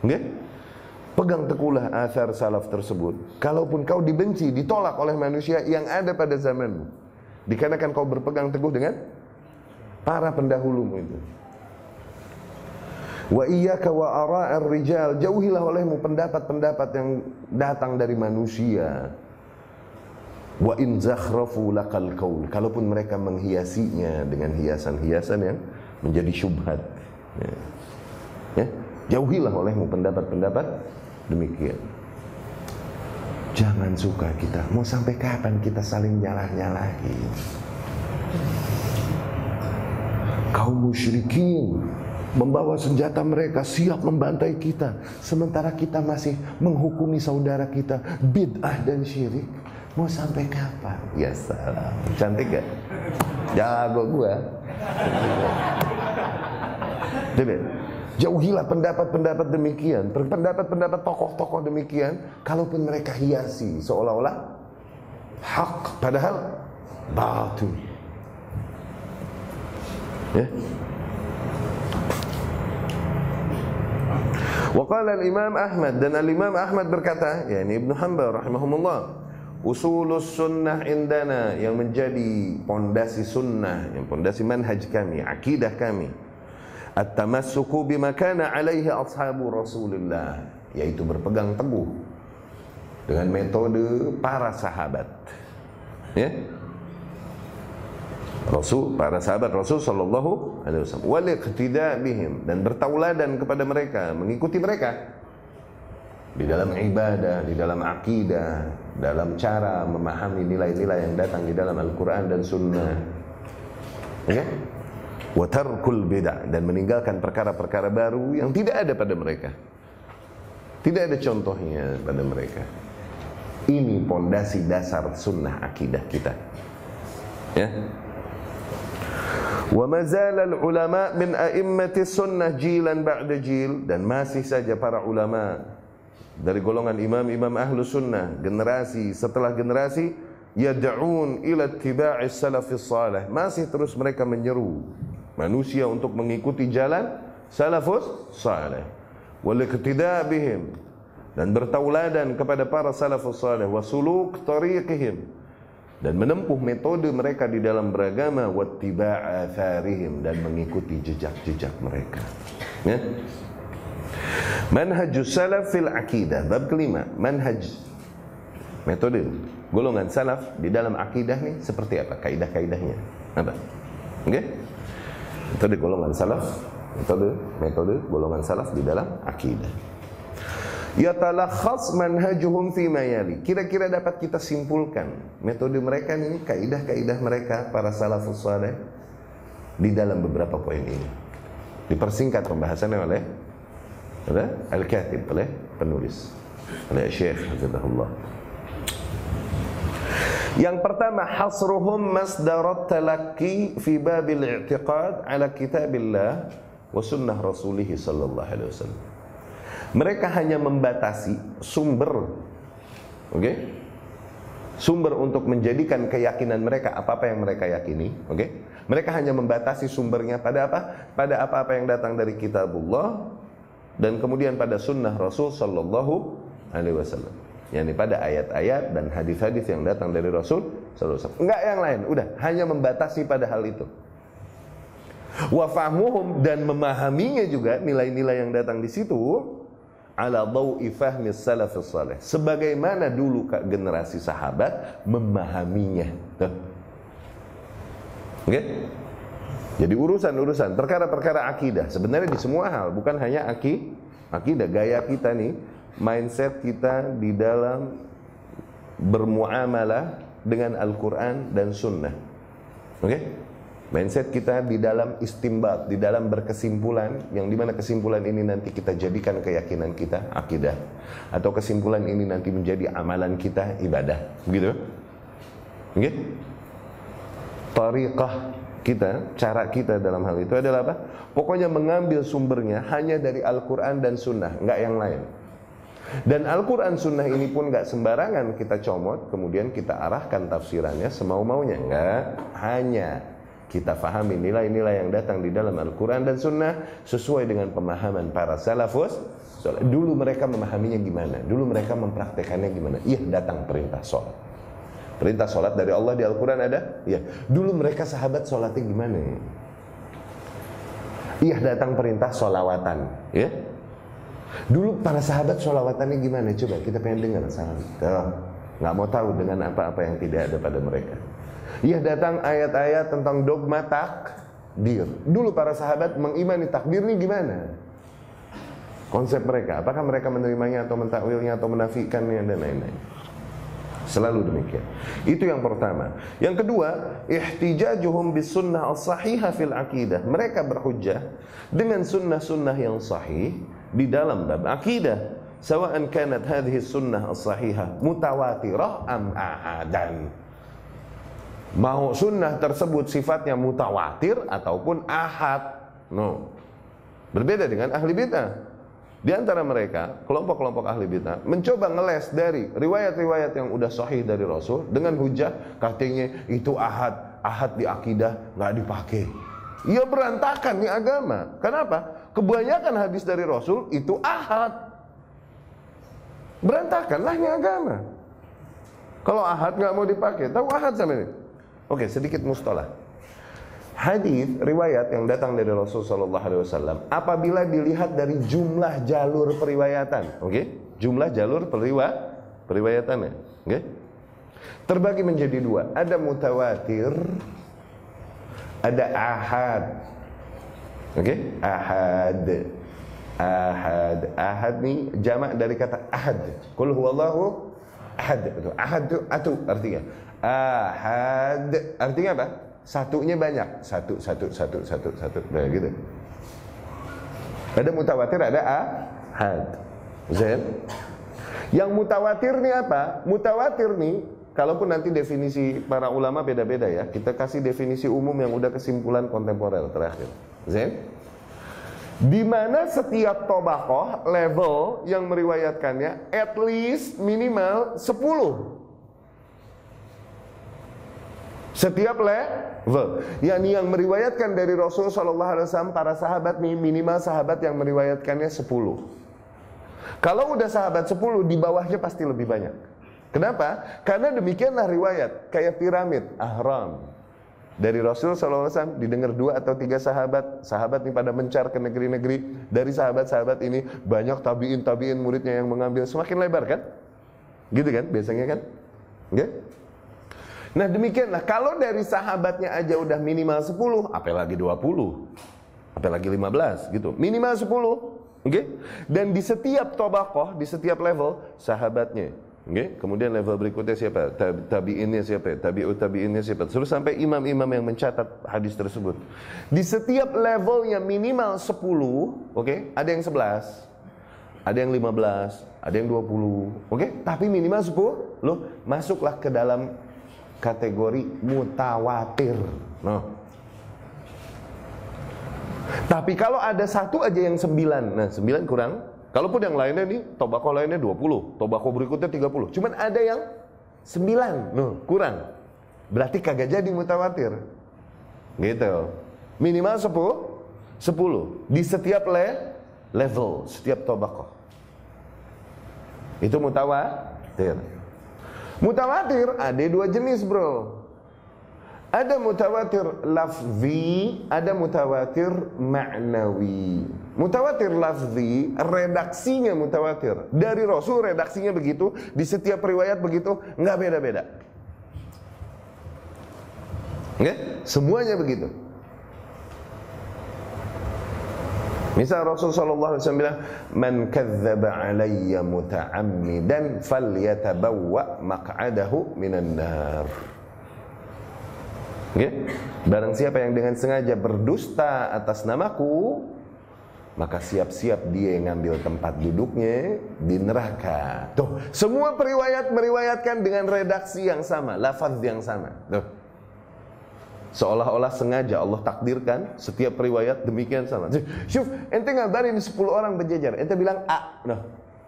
Okay? Pegang teguhlah asar salaf tersebut. Kalaupun kau dibenci, ditolak oleh manusia yang ada pada zamanmu. Dikarenakan kau berpegang teguh dengan para pendahulumu itu. Wa iyyaka wa ara'ar rijal, jauhilah olehmu pendapat-pendapat yang datang dari manusia. Wa in zakhrafu laqal qaul, kalaupun mereka menghiasinya dengan hiasan-hiasan yang menjadi syubhat. Ya. ya. Jauhilah olehmu pendapat-pendapat demikian. Jangan suka kita. Mau sampai kapan kita saling nyalah-nyalahin? Kaum musyrikin membawa senjata mereka siap membantai kita sementara kita masih menghukumi saudara kita bid'ah dan syirik mau sampai kapan? Ya salam cantik gak? Jago gua. Demi. Jauhilah pendapat-pendapat demikian, pendapat-pendapat tokoh-tokoh demikian, kalaupun mereka hiasi seolah-olah hak padahal batil. Ya. Waqala al-Imam Ahmad. Dan al-Imam Ahmad berkata, yakni Ibnu Hanbal rahimahumullah, usulus sunnah indana yang menjadi pondasi sunnah, yang pondasi manhaj kami, akidah kami. At-tamassuku bima kana alaihi ashabu Rasulullah, yaitu berpegang teguh dengan metode para sahabat. Ya. Rasul para sahabat Rasul sallallahu alaihi wasallam wal iqtida bihim dan bertauladan kepada mereka mengikuti mereka di dalam ibadah, di dalam akidah, dalam cara memahami nilai-nilai yang datang di dalam Al-Qur'an dan Sunnah. Ya? Tarkul bid'ah dan meninggalkan perkara-perkara baru yang tidak ada pada mereka. Tidak ada contohnya pada mereka. Ini pondasi dasar sunnah akidah kita. Ya. Wa mazal ulama min a'immati sunnah jilan ba'da jil dan masih saja para ulama dari golongan imam-imam ahlu sunnah generasi setelah generasi yad'un ila ittiba'i salafis salih masih terus mereka menyeru manusia untuk mengikuti jalan salafus salih wal bihim dan bertauladan kepada para salafus salih wa suluk tariqihim dan menempuh metode mereka di dalam beragama wattiba'a atharihim dan mengikuti jejak-jejak mereka. Ya. Manhajus salaf fil aqidah bab kelima, manhaj metode golongan salaf di dalam akidah nih seperti apa? Kaidah-kaidahnya. Apa? Oke? Okay? Metode golongan salaf, metode metode golongan salaf di dalam akidah yatalakhas manhajuhum fi mayali. Kira-kira dapat kita simpulkan metode mereka ini, kaidah-kaidah mereka para salafus saleh di dalam beberapa poin ini. Dipersingkat pembahasannya oleh al-katib oleh penulis oleh Syekh Hafizahullah. Yang pertama hasruhum masdarat talaqi fi babil i'tiqad ala kitabillah wa sunnah rasulih sallallahu alaihi wasallam. Mereka hanya membatasi sumber Oke okay? Sumber untuk menjadikan keyakinan mereka Apa-apa yang mereka yakini Oke okay? Mereka hanya membatasi sumbernya pada apa? Pada apa-apa yang datang dari kitabullah Dan kemudian pada sunnah Rasul Sallallahu Alaihi Wasallam. Yakni pada ayat-ayat dan hadis-hadis yang datang dari Rasul Sallallahu Alaihi Wasallam. Enggak yang lain, udah. Hanya membatasi pada hal itu. Wafamuhum dan memahaminya juga nilai-nilai yang datang di situ ala dawi fahmi salafus salih. Sebagaimana dulu generasi sahabat memahaminya. Oke? okay? Jadi urusan-urusan perkara-perkara akidah sebenarnya di semua hal bukan hanya aki akidah gaya kita nih mindset kita di dalam bermuamalah dengan Al-Quran dan Sunnah oke okay? Mindset kita di dalam istimbat, di dalam berkesimpulan, yang di mana kesimpulan ini nanti kita jadikan keyakinan kita, akidah. Atau kesimpulan ini nanti menjadi amalan kita, ibadah. Begitu? Oke? Okay? Tariqah kita, cara kita dalam hal itu adalah apa? Pokoknya mengambil sumbernya hanya dari Al-Quran dan Sunnah, enggak yang lain. Dan Al-Quran Sunnah ini pun enggak sembarangan kita comot, kemudian kita arahkan tafsirannya semau-maunya. Enggak, hanya kita fahami nilai-nilai yang datang di dalam Al-Quran dan Sunnah sesuai dengan pemahaman para salafus. Dulu mereka memahaminya gimana? Dulu mereka mempraktekannya gimana? Iya, datang perintah sholat. Perintah sholat dari Allah di Al-Quran ada? Iya. Dulu mereka sahabat sholatnya gimana? Iya, datang perintah sholawatan. Ya. Dulu para sahabat sholawatannya gimana? Coba kita pengen dengar sahabat. Nggak mau tahu dengan apa-apa yang tidak ada pada mereka. Iya datang ayat-ayat tentang dogma takdir. Dulu para sahabat mengimani takdir ini gimana? konsep mereka. Apakah mereka menerimanya atau mentakwilnya atau menafikannya dan lain-lain. Selalu demikian. Itu yang pertama. Yang kedua, ihtijajuhum bis sunnah as-sahihah fil aqidah. Mereka berhujjah dengan sunnah-sunnah yang sahih di dalam bab akidah. Sawa'an kanat hadhihi sunnah as-sahihah mutawatirah am ahadan. Mau sunnah tersebut sifatnya mutawatir ataupun ahad. No. Berbeda dengan ahli bidah. Di antara mereka, kelompok-kelompok ahli bid'ah mencoba ngeles dari riwayat-riwayat yang udah sahih dari Rasul dengan hujah katanya itu ahad, ahad di akidah nggak dipakai. Ya berantakan nih agama. Kenapa? Kebanyakan hadis dari Rasul itu ahad. Berantakanlah nih agama. Kalau ahad nggak mau dipakai, tahu ahad sama ini? Oke, sedikit mustalah hadis riwayat yang datang dari Rasul Shallallahu Alaihi Wasallam apabila dilihat dari jumlah jalur periwayatan, oke, okay? jumlah jalur periwa periwayatannya, oke, okay? terbagi menjadi dua, ada mutawatir, ada ahad, oke, okay? ahad, ahad, ahad nih jamak dari kata ahad, kul huwallahu ahad, ahad itu artinya, ahad artinya apa? Satunya banyak. Satu, satu, satu, satu, satu. Nah, gitu. Ada mutawatir, ada ahad. Zain. Yang mutawatir nih apa? Mutawatir nih, kalaupun nanti definisi para ulama beda-beda ya. Kita kasih definisi umum yang udah kesimpulan kontemporer terakhir. Zain. Di mana setiap tobakoh level yang meriwayatkannya at least minimal 10 setiap level. Yani yang meriwayatkan dari Rasul Shallallahu Alaihi Wasallam para sahabat minimal sahabat yang meriwayatkannya 10. Kalau udah sahabat 10 di bawahnya pasti lebih banyak. Kenapa? Karena demikianlah riwayat kayak piramid ahram. Dari Rasul SAW didengar dua atau tiga sahabat Sahabat nih pada mencar ke negeri-negeri Dari sahabat-sahabat ini banyak tabiin-tabiin muridnya yang mengambil Semakin lebar kan? Gitu kan biasanya kan? Okay? Nah demikianlah kalau dari sahabatnya aja udah minimal 10, apalagi 20, apalagi 15 gitu. Minimal 10, oke? Okay? Dan di setiap tobakoh, di setiap level sahabatnya, oke? Okay? Kemudian level berikutnya siapa? Tabiinnya siapa? Tabiut tabiinnya siapa? Terus sampai imam-imam yang mencatat hadis tersebut. Di setiap levelnya minimal 10, oke? Okay? Ada yang 11, ada yang 15, ada yang 20, oke? Okay? Tapi minimal 10, loh masuklah ke dalam kategori mutawatir. Nah. Tapi kalau ada satu aja yang sembilan, nah sembilan kurang. Kalaupun yang lainnya nih, tobako lainnya 20, tobako berikutnya 30. Cuman ada yang sembilan, nah, kurang. Berarti kagak jadi mutawatir. Gitu. Minimal 10, 10 di setiap le level, setiap tobako. Itu mutawatir. Mutawatir ada dua jenis bro. Ada mutawatir lafzi Ada mutawatir ma'nawi. Mutawatir lafzi Redaksinya mutawatir. Dari Rasul redaksinya begitu Di setiap riwayat begitu nggak beda-beda. Okay? Semuanya begitu Misal Rasul sallallahu alaihi wasallam bilang, "Man kadzdzaba alayya muta'ammidan falyatabawwa maq'adahu minan nar." Okay? Barang siapa yang dengan sengaja berdusta atas namaku, maka siap-siap dia yang ngambil tempat duduknya di neraka. Tuh, semua periwayat meriwayatkan dengan redaksi yang sama, lafaz yang sama. Tuh. Seolah-olah sengaja Allah takdirkan setiap riwayat demikian sama. Syuf, ente ngabarin 10 orang berjejer, ente bilang A. Nah,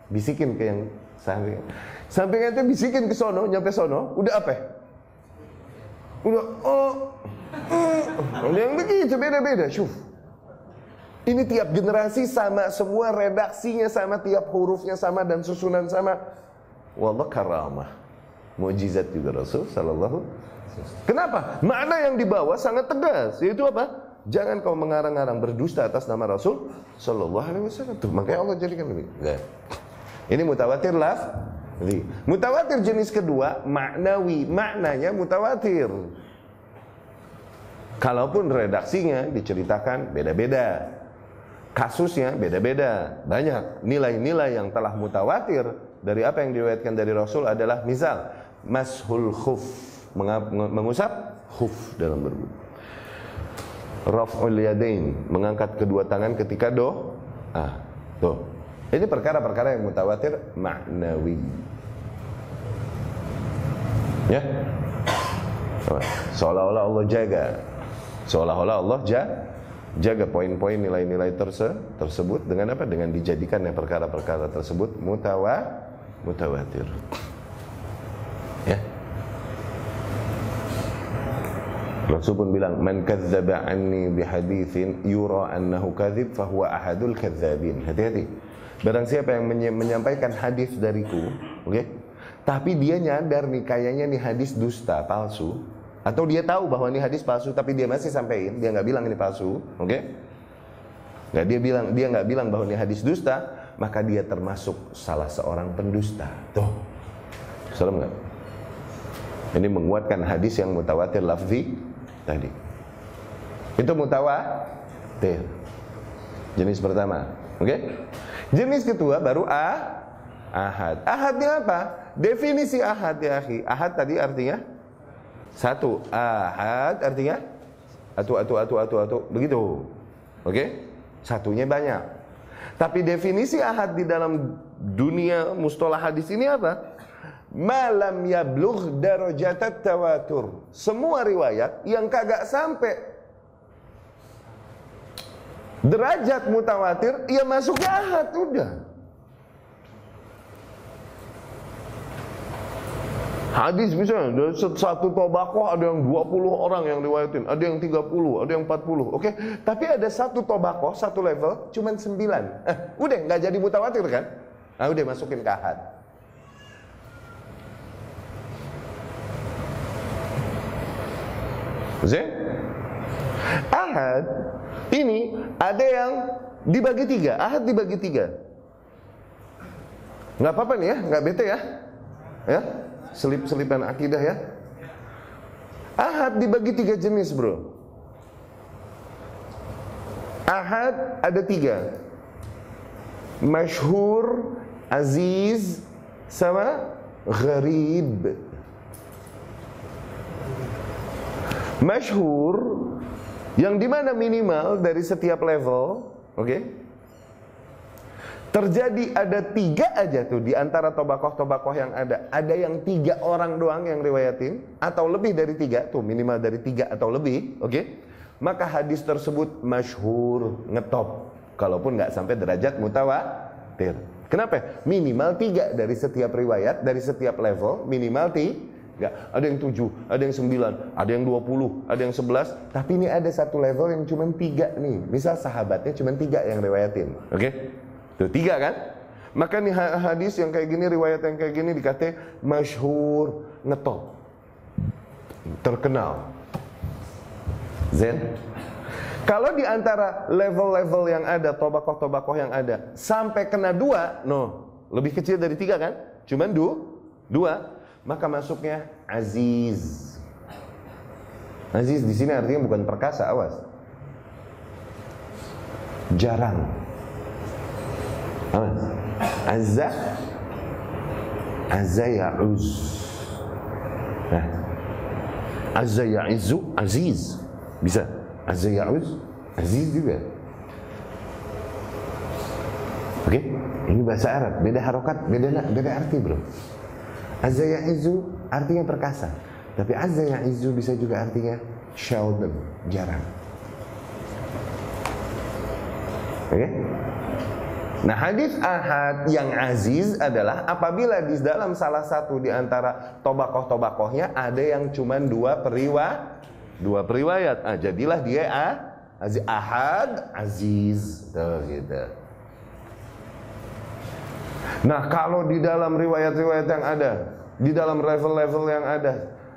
bisikin ke yang samping. Samping ente bisikin ke sono, nyampe sono, udah apa? Udah oh. oh. yang begitu beda-beda, syuf. Ini tiap generasi sama, semua redaksinya sama, tiap hurufnya sama dan susunan sama. Wallah karamah. Mujizat juga Rasul sallallahu Kenapa? Makna yang dibawa sangat tegas, yaitu apa? Jangan kau mengarang-arang berdusta atas nama Rasul sallallahu alaihi wasallam. Tuh, makanya Allah jadikan ini. Nah. Ini mutawatir laf. Mutawatir jenis kedua maknawi, maknanya mutawatir. Kalaupun redaksinya diceritakan beda-beda. Kasusnya beda-beda. Banyak nilai-nilai yang telah mutawatir dari apa yang diriwayatkan dari Rasul adalah misal mashul khuf mengusap khuf dalam berwudu. Raf'ul yadain mengangkat kedua tangan ketika do ah tuh ini perkara-perkara yang mutawatir maknawi ya seolah-olah Allah jaga seolah-olah Allah jaga jaga poin-poin nilai-nilai terse tersebut dengan apa? Dengan dijadikannya perkara-perkara tersebut mutawa mutawatir. Rasul pun bilang, "Man kadzdzaba anni bihaditsin yura annahu kadzib fahuwa ahadul kadzdzabin." Hati-hati. Barang siapa yang menyampaikan hadis dariku, oke? Okay? Tapi dia nyadar nih kayaknya nih hadis dusta, palsu, atau dia tahu bahwa ini hadis palsu tapi dia masih sampaikan, dia nggak bilang ini palsu, oke? Okay? Nggak dia bilang dia nggak bilang bahwa ini hadis dusta, maka dia termasuk salah seorang pendusta. Tuh, serem nggak? Ini menguatkan hadis yang mutawatir lafzi tadi. Itu mutawatir. Jenis pertama, oke? Okay? Jenis kedua baru a ahad. Ahadnya apa? Definisi ahad ya akhi. Ahad tadi artinya satu ahad artinya atu atu atu atu atu begitu. Oke? Okay? Satunya banyak. Tapi definisi ahad di dalam dunia mustalah hadis ini apa? Malam yablugh darajatat tawatur. Semua riwayat yang kagak sampai derajat mutawatir, ia masuknya ahad udah. Hadis misalnya dari satu tobakoh ada yang 20 orang yang riwayatin, ada yang 30, ada yang 40. Oke, okay? tapi ada satu tobakoh, satu level cuman 9. Eh, udah nggak jadi mutawatir kan? Nah, udah masukin ke ahad. Zin? Ahad ini ada yang dibagi tiga, ahad dibagi tiga. Nggak apa-apa nih ya, nggak bete ya, ya selip-selipan akidah ya. Ahad dibagi tiga jenis bro. Ahad ada tiga. Masyhur, aziz, sama gharib. Masyhur yang di mana minimal dari setiap level, oke? Okay? Terjadi ada tiga aja tuh di antara tobakoh-tobakoh yang ada. Ada yang tiga orang doang yang riwayatin. Atau lebih dari tiga. Tuh minimal dari tiga atau lebih. Oke. Okay? Maka hadis tersebut masyhur ngetop. Kalaupun nggak sampai derajat mutawatir. Kenapa? Minimal tiga dari setiap riwayat. Dari setiap level. Minimal tiga. Ada yang tujuh, ada yang sembilan, ada yang dua puluh, ada yang sebelas. Tapi ini ada satu level yang cuma tiga nih. Misal sahabatnya cuma tiga yang riwayatin. Oke? Okay? Tuh tiga kan? Maka nih hadis yang kayak gini, riwayat yang kayak gini dikata masyhur, ngetop. Terkenal. Zen. Kalau di antara level-level yang ada, tobakoh-tobakoh yang ada, sampai kena dua, no, lebih kecil dari tiga kan? Cuman du, dua, maka masuknya aziz. Aziz di sini artinya bukan perkasa, awas. Jarang. Azza Azza. Ya'uz Azza ya'izzu Aziz. Bisa. Azza ya'uz Aziz juga. Oke? Okay? Ini bahasa Arab. Beda harokat Beda, beda arti bro Azza ya'izzu Artinya perkasa Tapi azza ya'izzu bisa juga artinya Seldom Jarang Oke okay? Nah hadis ahad yang aziz adalah apabila di dalam salah satu di antara tobakoh-tobakohnya ada yang cuma dua periwa, dua periwayat. Ah, jadilah dia ah, aziz ahad aziz tuh gitu nah kalau di dalam riwayat-riwayat yang ada di dalam level-level yang ada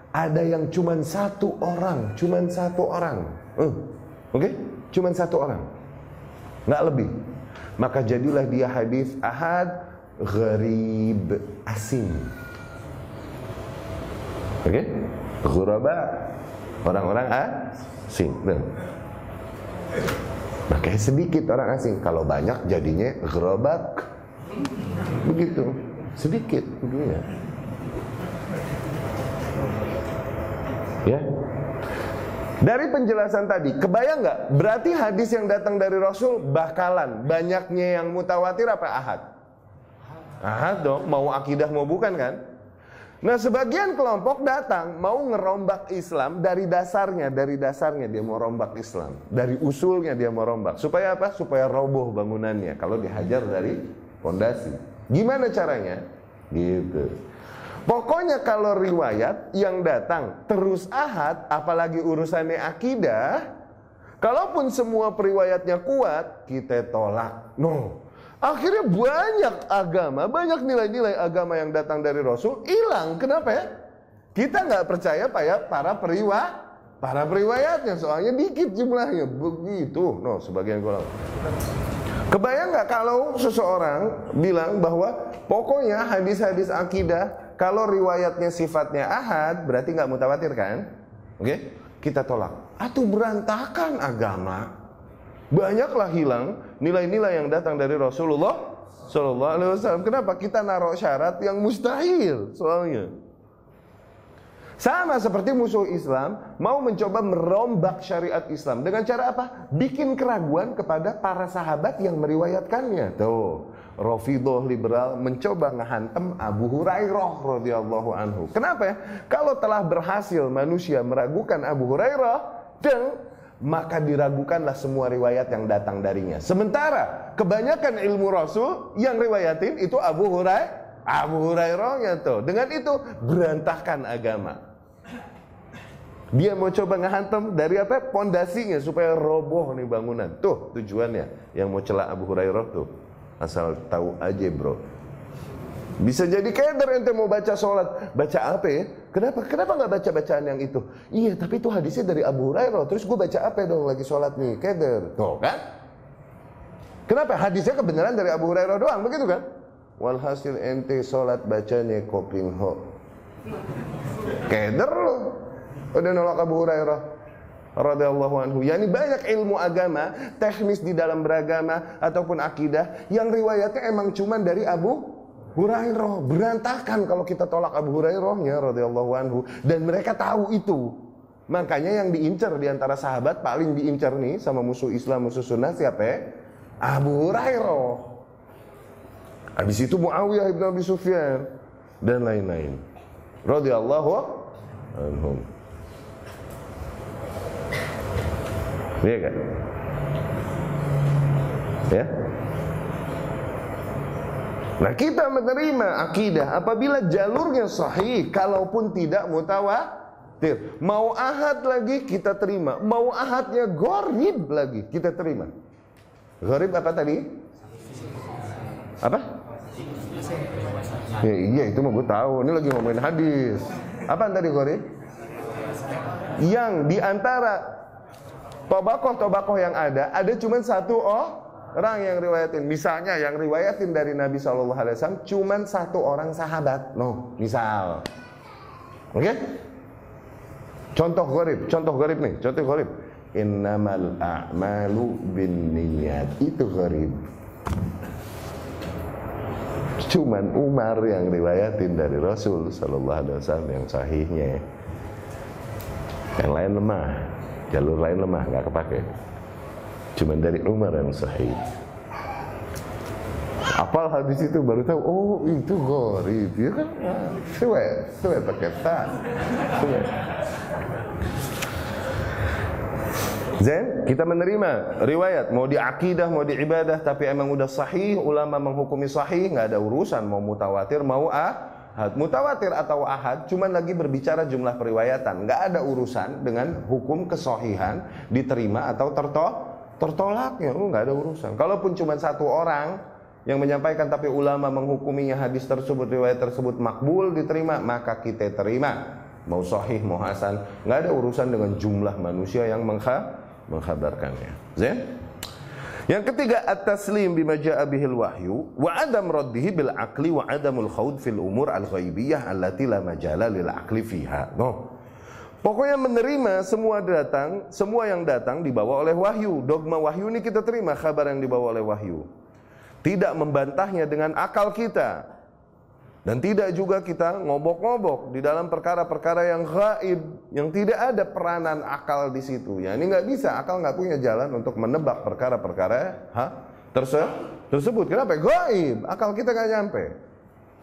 ada yang cuma satu orang cuma satu orang. Uh, oke? Okay? cuma satu orang. Nggak lebih. Maka jadilah dia hadis ahad gharib asing oke? Okay? ghuraba orang-orang asing nah. makanya sedikit orang asing kalau banyak jadinya gerobak begitu sedikit dunia ya dari penjelasan tadi, kebayang nggak? Berarti hadis yang datang dari Rasul bakalan banyaknya yang mutawatir apa ahad? Ahad dong, mau akidah mau bukan kan? Nah sebagian kelompok datang mau ngerombak Islam dari dasarnya, dari dasarnya dia mau rombak Islam, dari usulnya dia mau rombak. Supaya apa? Supaya roboh bangunannya. Kalau dihajar dari pondasi. Gimana caranya? Gitu. Pokoknya kalau riwayat yang datang terus ahad, apalagi urusannya akidah, kalaupun semua periwayatnya kuat, kita tolak. No, Akhirnya banyak agama, banyak nilai-nilai agama yang datang dari Rasul hilang. Kenapa ya? Kita nggak percaya pak ya para periwa, para periwayatnya. Soalnya dikit jumlahnya. Begitu. No, sebagian golongan. Kebayang nggak kalau seseorang bilang bahwa pokoknya hadis-hadis akidah kalau riwayatnya sifatnya ahad berarti nggak mutawatir kan? Oke, okay? kita tolak. Atau berantakan agama. Banyaklah hilang nilai-nilai yang datang dari Rasulullah Shallallahu Alaihi Wasallam. Kenapa kita naruh syarat yang mustahil soalnya? Sama seperti musuh Islam mau mencoba merombak syariat Islam dengan cara apa? Bikin keraguan kepada para sahabat yang meriwayatkannya. Tuh, Rafidah liberal mencoba ngehantem Abu Hurairah radhiyallahu anhu. Kenapa ya? Kalau telah berhasil manusia meragukan Abu Hurairah dan maka diragukanlah semua riwayat yang datang darinya. Sementara kebanyakan ilmu Rasul yang riwayatin itu Abu Hurairah, Abu Hurairahnya tuh. Dengan itu berantakan agama. Dia mau coba ngehantam dari apa? Pondasinya supaya roboh nih bangunan. Tuh tujuannya. Yang mau celak Abu Hurairah tuh. Asal tahu aja bro. Bisa jadi keder ente mau baca sholat. Baca apa ya? Kenapa? Kenapa nggak baca bacaan yang itu? Iya, tapi itu hadisnya dari Abu Hurairah. Terus gue baca apa dong lagi sholat nih? Keder. Tuh kan? Kenapa? Hadisnya kebenaran dari Abu Hurairah doang. Begitu kan? Walhasil ente sholat bacanya kopling ho. Keder lo. Udah nolak Abu Hurairah radhiyallahu anhu. Yani banyak ilmu agama, teknis di dalam beragama ataupun akidah yang riwayatnya emang cuman dari Abu Hurairah berantakan kalau kita tolak Abu Hurairahnya radhiyallahu anhu dan mereka tahu itu. Makanya yang diincar di antara sahabat paling diincar nih sama musuh Islam musuh sunnah siapa ya? Abu Hurairah. Habis itu Muawiyah ibn Abi Sufyan dan lain-lain. Radhiyallahu anhum. Iya kan? Ya? Nah kita menerima akidah apabila jalurnya sahih kalaupun tidak mutawatir. Mau ahad lagi kita terima. Mau ahadnya gorib lagi kita terima. Gorib apa tadi? Apa? Ya, iya itu mau gue tahu. Ini lagi ngomongin hadis. Apa tadi gorib? Yang di antara tobakoh-tobakoh yang ada, ada cuma satu oh orang yang riwayatin. Misalnya yang riwayatin dari Nabi Shallallahu Alaihi Wasallam cuman satu orang sahabat. No, misal. Oke? Okay? Contoh gorib, contoh gorib nih, contoh gorib. Innamal a'malu bin niyat. Itu gorib. Cuman Umar yang riwayatin dari Rasul Shallallahu Alaihi Wasallam yang sahihnya. Yang lain lemah, jalur lain lemah, nggak kepake. Cuma dari Umar yang sahih. Apal hadis itu baru tahu, oh itu gharib. Ya kan? Suwe, suwe. Suwe. Zen, kita menerima riwayat mau di akidah mau di ibadah tapi emang udah sahih ulama menghukumi sahih nggak ada urusan mau mutawatir mau ah ahad. Mutawatir atau ahad cuman lagi berbicara jumlah periwayatan, nggak ada urusan dengan hukum kesohihan diterima atau terto tertolaknya. Oh, nggak ada urusan. Kalaupun cuma satu orang yang menyampaikan tapi ulama menghukuminya hadis tersebut riwayat tersebut makbul diterima maka kita terima mau sahih mau hasan nggak ada urusan dengan jumlah manusia yang mengha menghabarkannya Zain? Yang ketiga at-taslim bima jaa bihil wahyu wa adam raddihi bil aqli wa adamul khawd fil umur al ghaibiyah allati la majala lil aqli fiha. No. Pokoknya menerima semua datang, semua yang datang dibawa oleh wahyu. Dogma wahyu ini kita terima kabar yang dibawa oleh wahyu. Tidak membantahnya dengan akal kita. Dan tidak juga kita ngobok-ngobok di dalam perkara-perkara yang gaib, yang tidak ada peranan akal di situ. Ya, ini nggak bisa, akal nggak punya jalan untuk menebak perkara-perkara ha? Terse tersebut. Kenapa? Gaib, akal kita nggak nyampe.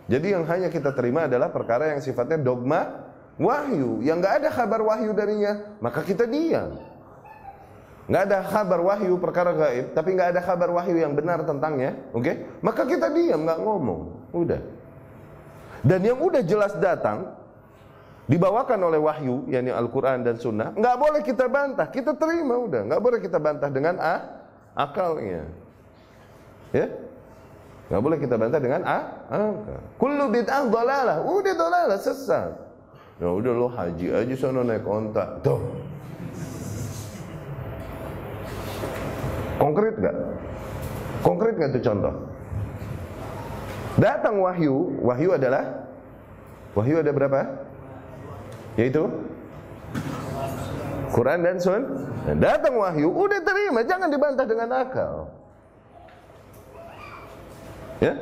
Jadi yang hanya kita terima adalah perkara yang sifatnya dogma wahyu, yang nggak ada kabar wahyu darinya, maka kita diam. Nggak ada kabar wahyu perkara gaib, tapi nggak ada kabar wahyu yang benar tentangnya, oke? Okay? Maka kita diam, nggak ngomong, udah. Dan yang udah jelas datang dibawakan oleh wahyu yakni Al-Qur'an dan Sunnah, nggak boleh kita bantah, kita terima udah, nggak boleh kita bantah dengan a akalnya. Ya? Nggak boleh kita bantah dengan a akal. Kullu bid'ah dhalalah, udah dhalalah sesat. Ya udah lo haji aja sono naik onta. Tuh. Konkret gak? Konkret gak tuh contoh? Datang wahyu, wahyu adalah wahyu ada berapa? Yaitu Quran dan Sun. Datang wahyu, udah terima, jangan dibantah dengan akal. Ya?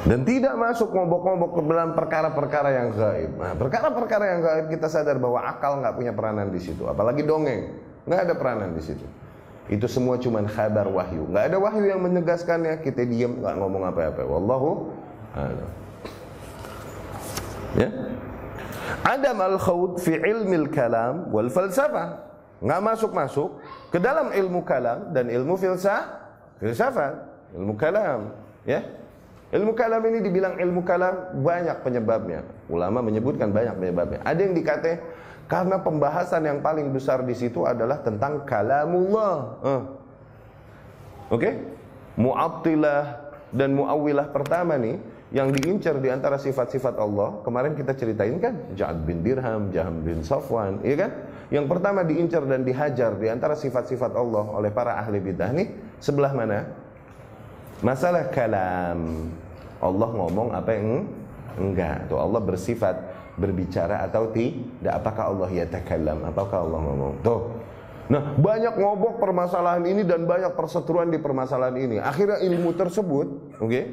Dan tidak masuk ngobok-ngobok ke dalam perkara-perkara yang gaib. Nah, perkara-perkara yang gaib kita sadar bahwa akal nggak punya peranan di situ, apalagi dongeng, nggak ada peranan di situ. Itu semua cuma kabar wahyu. Nggak ada wahyu yang menegaskannya. Kita diam nggak ngomong apa-apa. Wallahu a'lam. Ya. Adam al-khawd fi ilmi kalam wal falsafah. Nggak masuk-masuk ke dalam ilmu kalam dan ilmu filsafat. Filsafat, ilmu kalam, ya. Ilmu kalam ini dibilang ilmu kalam banyak penyebabnya. Ulama menyebutkan banyak penyebabnya. Ada yang dikatakan karena pembahasan yang paling besar di situ adalah tentang kalamullah. Uh. Oke? Okay? Mu'attilah dan mu'awwilah pertama nih yang diincar di antara sifat-sifat Allah, kemarin kita ceritain kan, Ja'ad bin Dirham, Jaham bin Safwan, iya kan? Yang pertama diincar dan dihajar di antara sifat-sifat Allah oleh para ahli bidah nih, sebelah mana? Masalah kalam. Allah ngomong apa yang enggak. Tuh Allah bersifat berbicara atau tidak. Apakah Allah ya takallam apakah Allah ngomong? Tuh. Nah banyak ngobok permasalahan ini dan banyak perseteruan di permasalahan ini. Akhirnya ilmu tersebut oke okay,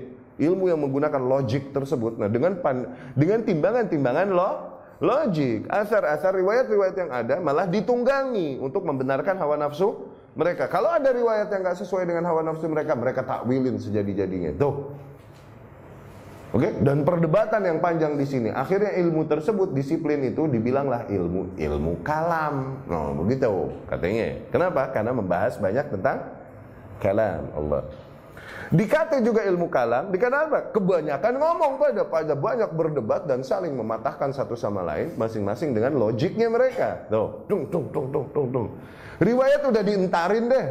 ilmu yang menggunakan logik tersebut nah dengan pan, dengan timbangan-timbangan lo logik. Asar-asar riwayat-riwayat yang ada malah ditunggangi untuk membenarkan hawa nafsu mereka. Kalau ada riwayat yang nggak sesuai dengan hawa nafsu mereka mereka takwilin sejadi-jadinya. Tuh Oke, okay? dan perdebatan yang panjang di sini. Akhirnya ilmu tersebut, disiplin itu dibilanglah ilmu ilmu kalam. No, begitu katanya. Kenapa? Karena membahas banyak tentang kalam Allah. Dikata juga ilmu kalam, dikata apa? Kebanyakan ngomong pada pada banyak berdebat dan saling mematahkan satu sama lain masing-masing dengan logiknya mereka. Tuh, dung dung dung dung dung dung. Riwayat udah dientarin deh.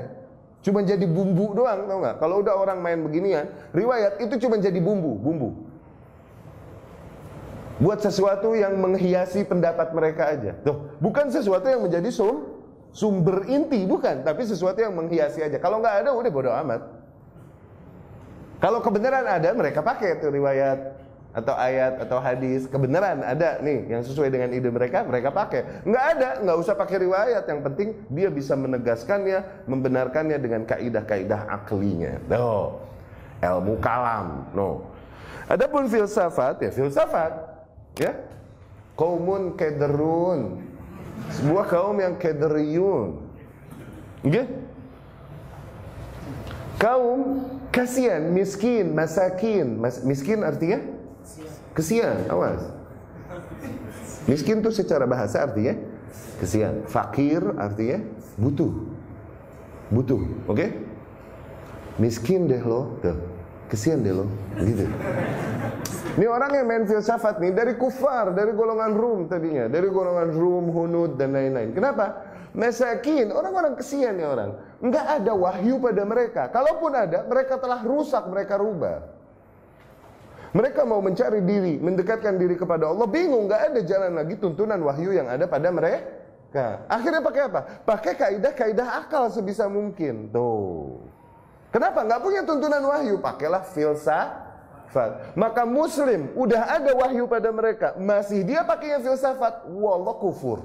Cuma jadi bumbu doang, tau nggak? Kalau udah orang main beginian, riwayat itu cuma jadi bumbu, bumbu buat sesuatu yang menghiasi pendapat mereka aja. Tuh, bukan sesuatu yang menjadi sum, sumber inti, bukan, tapi sesuatu yang menghiasi aja. Kalau nggak ada, udah bodo amat. Kalau kebenaran ada, mereka pakai tuh riwayat atau ayat atau hadis. Kebenaran ada nih yang sesuai dengan ide mereka mereka pakai. Nggak ada nggak usah pakai riwayat. Yang penting dia bisa menegaskannya membenarkannya dengan kaidah-kaidah aklinya. No ilmu kalam. No adapun filsafat ya filsafat Ya. Kaumun kederun. Sebuah kaum yang kederiyun. Ya. Kaum kasihan, miskin, masakin. Mas, miskin artinya? Kesian, awas. Miskin itu secara bahasa artinya kesian. Fakir artinya butuh. Butuh, oke? Okay? Miskin deh lo, tuh. Kesian deh lo gitu ini orang yang main filsafat nih dari kufar, dari golongan Rum tadinya, dari golongan Rum, Hunud dan lain-lain. Kenapa? Masakin, orang-orang kesian nih orang. Enggak ada wahyu pada mereka. Kalaupun ada, mereka telah rusak, mereka rubah. Mereka mau mencari diri, mendekatkan diri kepada Allah, bingung, nggak ada jalan lagi tuntunan wahyu yang ada pada mereka. Akhirnya pakai apa? Pakai kaidah-kaidah akal sebisa mungkin. Tuh. Kenapa? Nggak punya tuntunan wahyu, pakailah filsafat. Maka muslim udah ada wahyu pada mereka, masih dia pakai yang filsafat, wallah kufur.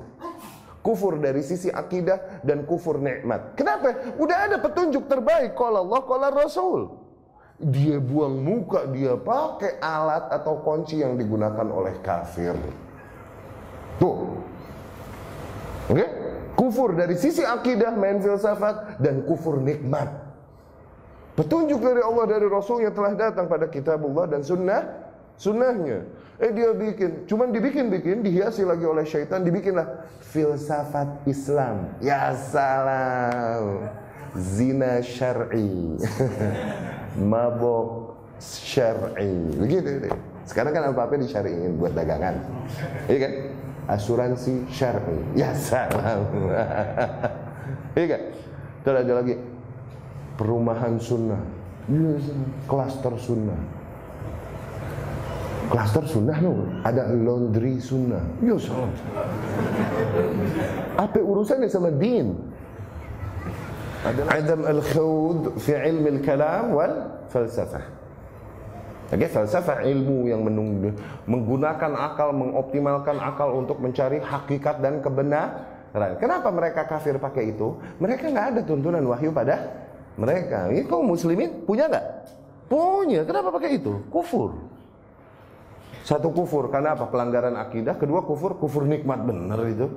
Kufur dari sisi akidah dan kufur nikmat. Kenapa? Udah ada petunjuk terbaik kalau Allah, kalau Rasul dia buang muka, dia pakai alat atau kunci yang digunakan oleh kafir. Tuh. Oke? Okay? Kufur dari sisi akidah main filsafat dan kufur nikmat. Petunjuk dari Allah dari Rasul yang telah datang pada kitabullah dan sunnah sunnahnya. Eh dia bikin, cuman dibikin-bikin, dihiasi lagi oleh syaitan, dibikinlah filsafat Islam. Ya salam. Zina syar'i. mabok syar'i. Begitu deh. Sekarang kan apa-apa disyariin buat dagangan. Iya kan? Asuransi syar'i. Ya salam. iya kan? Terus ada lagi perumahan sunnah. Klaster sunnah. Klaster sunnah no, ada laundry sunnah. Ya salam. Apa urusannya sama din? Adam al-khawd fi ilmi al-kalam wal falsafah. Oke, okay, falsafah ilmu yang menunggu, menggunakan akal, mengoptimalkan akal untuk mencari hakikat dan kebenaran. Kenapa mereka kafir pakai itu? Mereka nggak ada tuntunan wahyu pada mereka. Ini kaum muslimin punya nggak? Punya. Kenapa pakai itu? Kufur. Satu kufur karena apa? Pelanggaran akidah. Kedua kufur, kufur nikmat benar itu.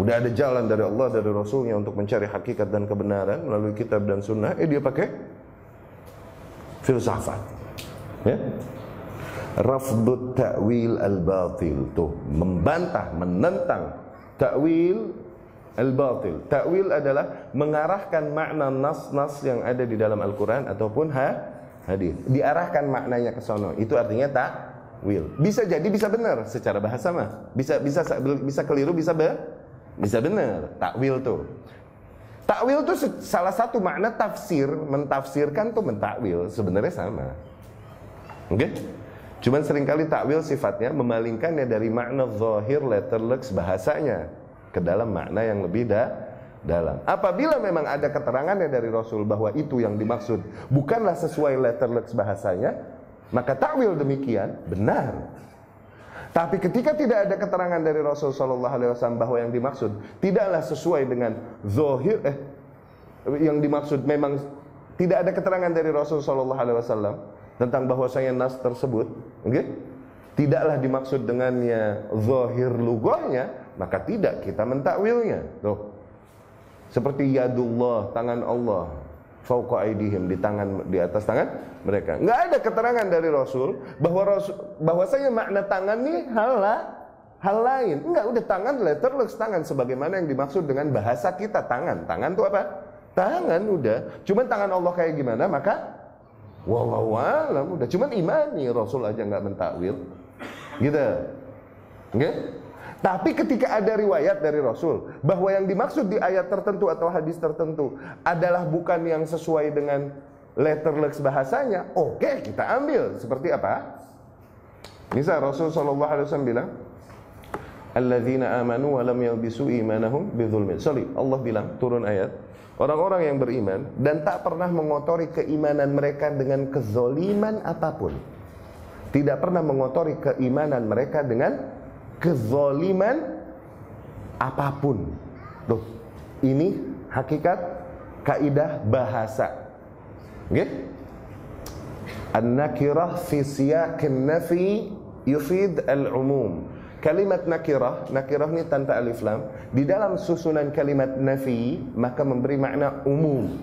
Udah ada jalan dari Allah dari Rasulnya untuk mencari hakikat dan kebenaran melalui kitab dan sunnah. Eh dia pakai filsafat. Ya. Rafdut ta'wil al-batil tuh membantah, menentang ta'wil al-batil. Ta'wil adalah mengarahkan makna nas-nas yang ada di dalam Al-Qur'an ataupun ha hadis. Diarahkan maknanya ke sono. Itu artinya ta'wil. Bisa jadi bisa benar secara bahasa mah. Bisa bisa bisa keliru, bisa be bisa benar, takwil tuh. Takwil tuh salah satu makna tafsir, mentafsirkan tuh mentakwil, sebenarnya sama. Oke? Okay? Cuman sering kali takwil sifatnya memalingkannya dari makna zahir letterlux bahasanya ke dalam makna yang lebih da dalam. Apabila memang ada keterangannya dari Rasul bahwa itu yang dimaksud bukanlah sesuai letterlux bahasanya, maka takwil demikian benar. Tapi ketika tidak ada keterangan dari Rasul Shallallahu Alaihi Wasallam bahwa yang dimaksud tidaklah sesuai dengan zohir, eh, yang dimaksud memang tidak ada keterangan dari Rasul Shallallahu Alaihi Wasallam tentang bahwasanya nas tersebut, okay? tidaklah dimaksud dengannya zohir lugohnya, maka tidak kita mentakwilnya. Tuh, seperti yadullah tangan Allah, fauqa aidihim di tangan di atas tangan mereka. Enggak ada keterangan dari Rasul bahwa Rasul bahwasanya makna tangan ini hal hal lain. Enggak, udah tangan letterless tangan sebagaimana yang dimaksud dengan bahasa kita tangan. Tangan itu apa? Tangan udah. Cuman tangan Allah kayak gimana? Maka wallahu alam udah. Cuman imani Rasul aja nggak mentakwil. Gitu. Oke? Okay? Tapi ketika ada riwayat dari Rasul bahwa yang dimaksud di ayat tertentu atau hadis tertentu adalah bukan yang sesuai dengan letterless bahasanya, oke okay, kita ambil. Seperti apa? Misal Rasul sallallahu alaihi wasallam bilang, "Alladzina amanu wa lam yalbisu imanahum bidzulmin." Sorry, Allah bilang turun ayat, orang-orang yang beriman dan tak pernah mengotori keimanan mereka dengan kezoliman apa pun. Tidak pernah mengotori keimanan mereka dengan kezoliman apa pun. Tuh, ini hakikat kaidah bahasa. Okay? An-nakirah fi siyaqin nafi yufid al-umum. Kalimat nakirah, nakirah ini tanpa alif lam, di dalam susunan kalimat nafi maka memberi makna umum.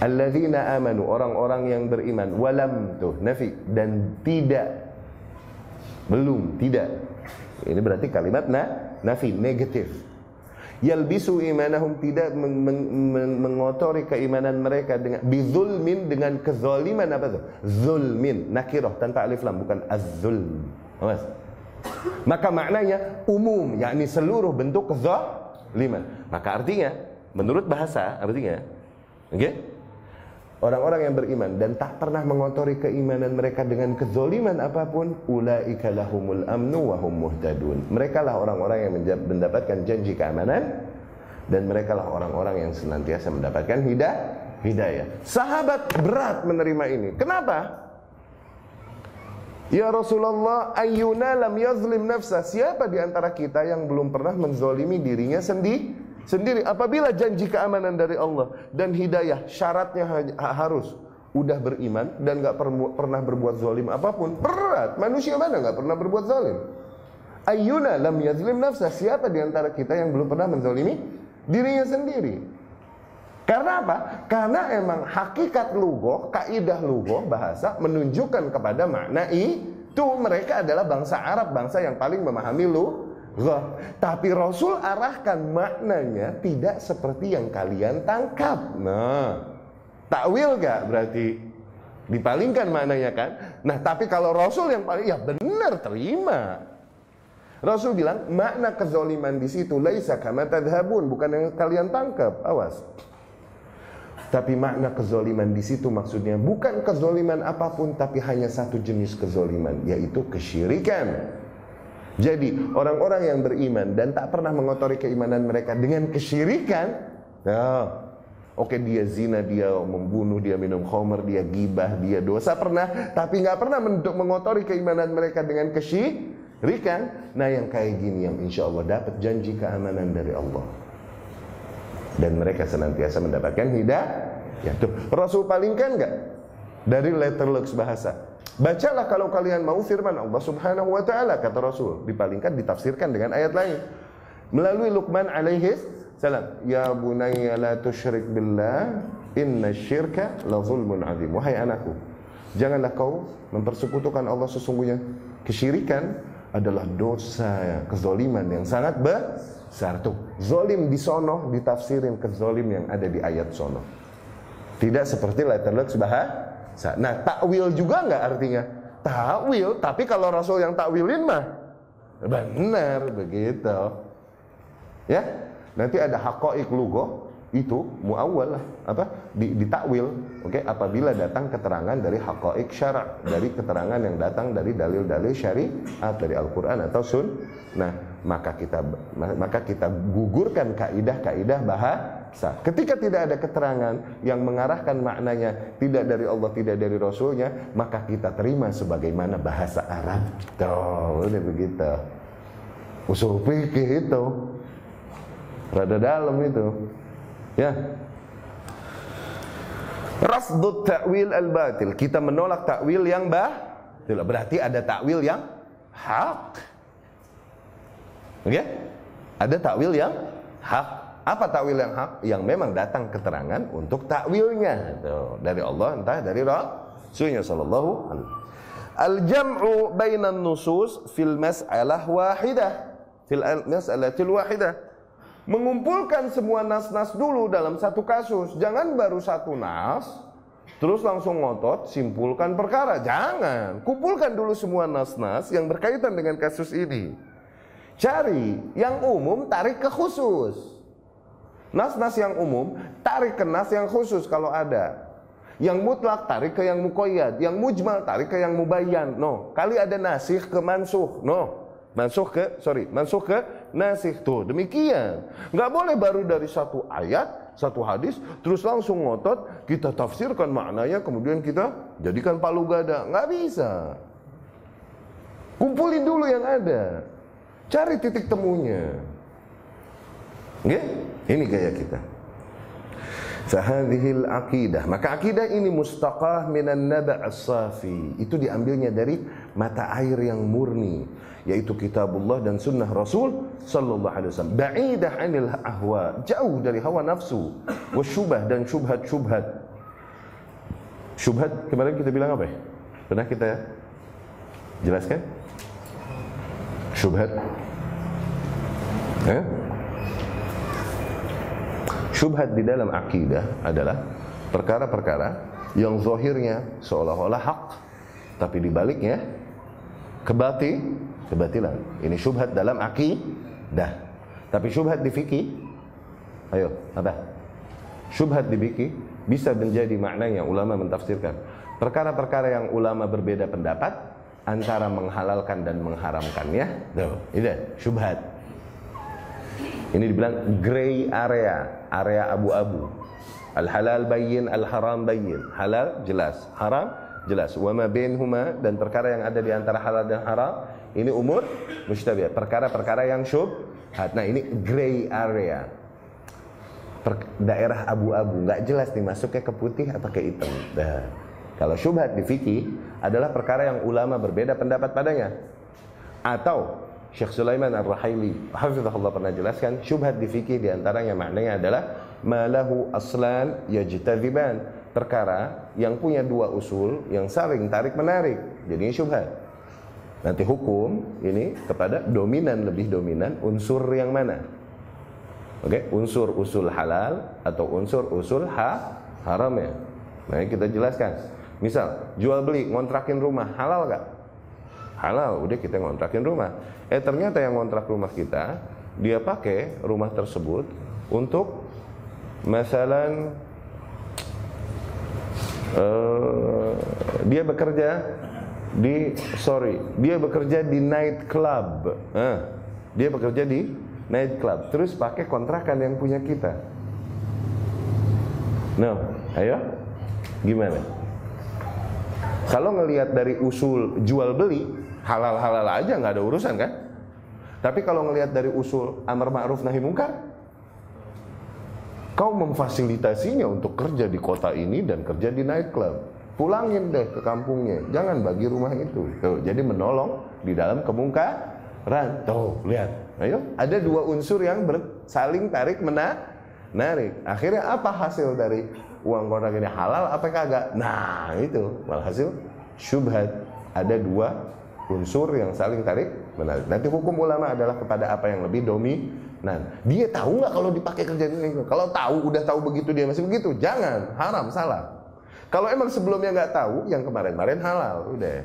Alladzina amanu, orang-orang yang beriman, walam tuh nafi dan tidak Belum, tidak. Ini berarti kalimat na, nafi, negatif. yalbisu imanahum tidak meng meng meng mengotori keimanan mereka dengan bizulmin dengan kezaliman apa itu? Zulmin, nakirah tanpa alif lam bukan az-zulm. Awas. Maka maknanya umum, yakni seluruh bentuk kezaliman. Maka artinya menurut bahasa artinya oke? Okay? Orang-orang yang beriman dan tak pernah mengotori keimanan mereka dengan kezoliman apa pun, ulaika lahumul amnu wa hum muhtadun. Mereka lah orang-orang yang mendapatkan janji keamanan dan mereka lah orang-orang yang senantiasa mendapatkan hidayah. hidayah. Sahabat berat menerima ini. Kenapa? Ya Rasulullah, ayyuna lam yazlim nafsa. Siapa di antara kita yang belum pernah menzolimi dirinya sendiri? Sendiri apabila janji keamanan dari Allah dan hidayah syaratnya harus udah beriman dan nggak pernah berbuat zalim apa pun berat. Manusia mana nggak pernah berbuat zalim? Ayuna lam yazlim nafsa. Siapa di antara kita yang belum pernah menzalimi dirinya sendiri? Karena apa? Karena emang hakikat lugo, kaidah lugo bahasa menunjukkan kepada makna itu mereka adalah bangsa Arab, bangsa yang paling memahami lu tapi Rasul arahkan maknanya tidak seperti yang kalian tangkap. Nah, takwil gak berarti dipalingkan maknanya kan? Nah, tapi kalau Rasul yang paling ya benar terima. Rasul bilang makna kezoliman di situ laisa kama tadhabun, bukan yang kalian tangkap. Awas. Tapi makna kezoliman di situ maksudnya bukan kezoliman apa pun tapi hanya satu jenis kezoliman yaitu kesyirikan. Jadi orang-orang yang beriman dan tak pernah mengotori keimanan mereka dengan kesyirikan, ya, oke okay, dia zina, dia membunuh, dia minum khamr, dia gibah, dia dosa pernah, tapi nggak pernah mengotori keimanan mereka dengan kesyirikan. Nah yang kayak gini yang insya Allah dapat janji keamanan dari Allah dan mereka senantiasa mendapatkan hidayah. Ya tuh Rasul palingkan nggak dari letter lux bahasa Bacalah kalau kalian mau firman Allah Subhanahu wa taala kata Rasul, dipalingkan ditafsirkan dengan ayat lain. Melalui Luqman alaihi salam, ya bunayya la tusyrik billah, inna syirka la zulmun azim. Wahai anakku, janganlah kau mempersekutukan Allah sesungguhnya kesyirikan adalah dosa kezoliman yang sangat besar tuh. Zolim di sono ditafsirin kezolim yang ada di ayat sono. Tidak seperti letter luck bahasa Nah, takwil juga nggak artinya? Takwil, tapi kalau Rasul yang takwilin mah benar begitu. Ya, nanti ada hakoik lugo itu muawwal lah apa? Di, ditakwil oke? Okay? apabila datang keterangan dari hakoik syara dari keterangan yang datang dari dalil-dalil syariat dari Al-Qur'an atau sun nah maka kita maka kita gugurkan kaidah-kaidah bahasa. Ketika tidak ada keterangan yang mengarahkan maknanya tidak dari Allah tidak dari Rasulnya maka kita terima sebagaimana bahasa Arab. Tuh udah begitu. Usul fikih itu. Rada dalam itu Ya. Rasdut ta'wil al-batil. Kita menolak takwil yang batil. Berarti ada takwil yang hak. Oke? Ada takwil yang hak. Apa takwil yang hak? Yang memang datang keterangan untuk takwilnya. Dari Allah entah dari Rasulnya sallallahu alaihi Al-jam'u bainan nusus fil mas'alah wahidah. Fil mas'alatil wahidah mengumpulkan semua nas-nas dulu dalam satu kasus. Jangan baru satu nas, terus langsung ngotot, simpulkan perkara. Jangan. Kumpulkan dulu semua nas-nas yang berkaitan dengan kasus ini. Cari yang umum, tarik ke khusus. Nas-nas yang umum, tarik ke nas yang khusus kalau ada. Yang mutlak tarik ke yang mukoyad, yang mujmal tarik ke yang mubayyan. No, kali ada nasih ke mansuh. No, mansuh ke sorry, mansuh ke nasih. Tuh demikian. Nggak boleh baru dari satu ayat satu hadis terus langsung ngotot kita tafsirkan maknanya kemudian kita jadikan palu gada. Nggak bisa. Kumpulin dulu yang ada. Cari titik temunya. Oke? ini gaya kita. Fahadhil akidah Maka akidah ini mustaqah minan naba' as-safi. Itu diambilnya dari mata air yang murni yaitu kitabullah dan sunnah Rasul sallallahu alaihi wasallam. Ba'idah 'anil ahwa, jauh dari hawa nafsu, wasyubah dan syubhat-syubhat. Syubhat kemarin kita bilang apa ya? Pernah kita jelaskan? Syubhat. Eh? Syubhat di dalam akidah adalah perkara-perkara yang zahirnya seolah-olah hak tapi dibaliknya kebati kebatilan. Ini syubhat dalam akidah. Tapi syubhat di fikih ayo apa? Syubhat di fikih bisa menjadi maknanya ulama mentafsirkan. Perkara-perkara yang ulama berbeda pendapat antara menghalalkan dan mengharamkannya, tuh, itu syubhat. Ini dibilang gray area, area abu-abu. Al halal bayyin, al haram bayyin. Halal jelas, haram jelas. Wa ma bainhuma dan perkara yang ada di antara halal dan haram ini umur mustabih. Perkara-perkara yang syubhat. Nah, ini gray area. Per daerah abu-abu, nggak jelas nih masuknya ke putih atau ke hitam. Nah, kalau syubhat di fikih adalah perkara yang ulama berbeda pendapat padanya. Atau Syekh Sulaiman Ar-Rahaili hafizahullah pernah jelaskan syubhat di fikih di antaranya maknanya adalah malahu aslan yajtaziban perkara yang punya dua usul yang saling tarik menarik jadinya syubhat. Nanti hukum ini kepada dominan lebih dominan unsur yang mana? Oke okay? unsur usul halal atau unsur usul ha haram ya? Nah kita jelaskan. Misal jual beli ngontrakin rumah halal gak halal udah kita ngontrakin rumah. Eh ternyata yang ngontrak rumah kita dia pakai rumah tersebut untuk masalah uh, dia bekerja di sorry dia bekerja di night club. Uh, dia bekerja di night club. Terus pakai kontrakan yang punya kita. No ayo. Gimana? Kalau ngelihat dari usul jual beli halal-halal aja nggak ada urusan kan? Tapi kalau ngelihat dari usul amar ma'ruf nahi mungkar kau memfasilitasinya untuk kerja di kota ini dan kerja di nightclub. Pulangin deh ke kampungnya. Jangan bagi rumah itu. Tuh, jadi menolong di dalam kemungkaran. Tuh lihat. Ayo. Ada dua unsur yang saling tarik menarik akhirnya apa hasil dari uang kontrak ini? Halal apa kagak? Nah itu. Walhasil syubhat. Ada dua unsur yang saling tarik menarik. Nanti hukum ulama adalah kepada apa yang lebih dominan. Dia tahu nggak kalau dipakai kerjaan ini? Kalau tahu, udah tahu begitu dia masih begitu, jangan haram salah. Kalau emang sebelumnya nggak tahu, yang kemarin-kemarin halal, udah.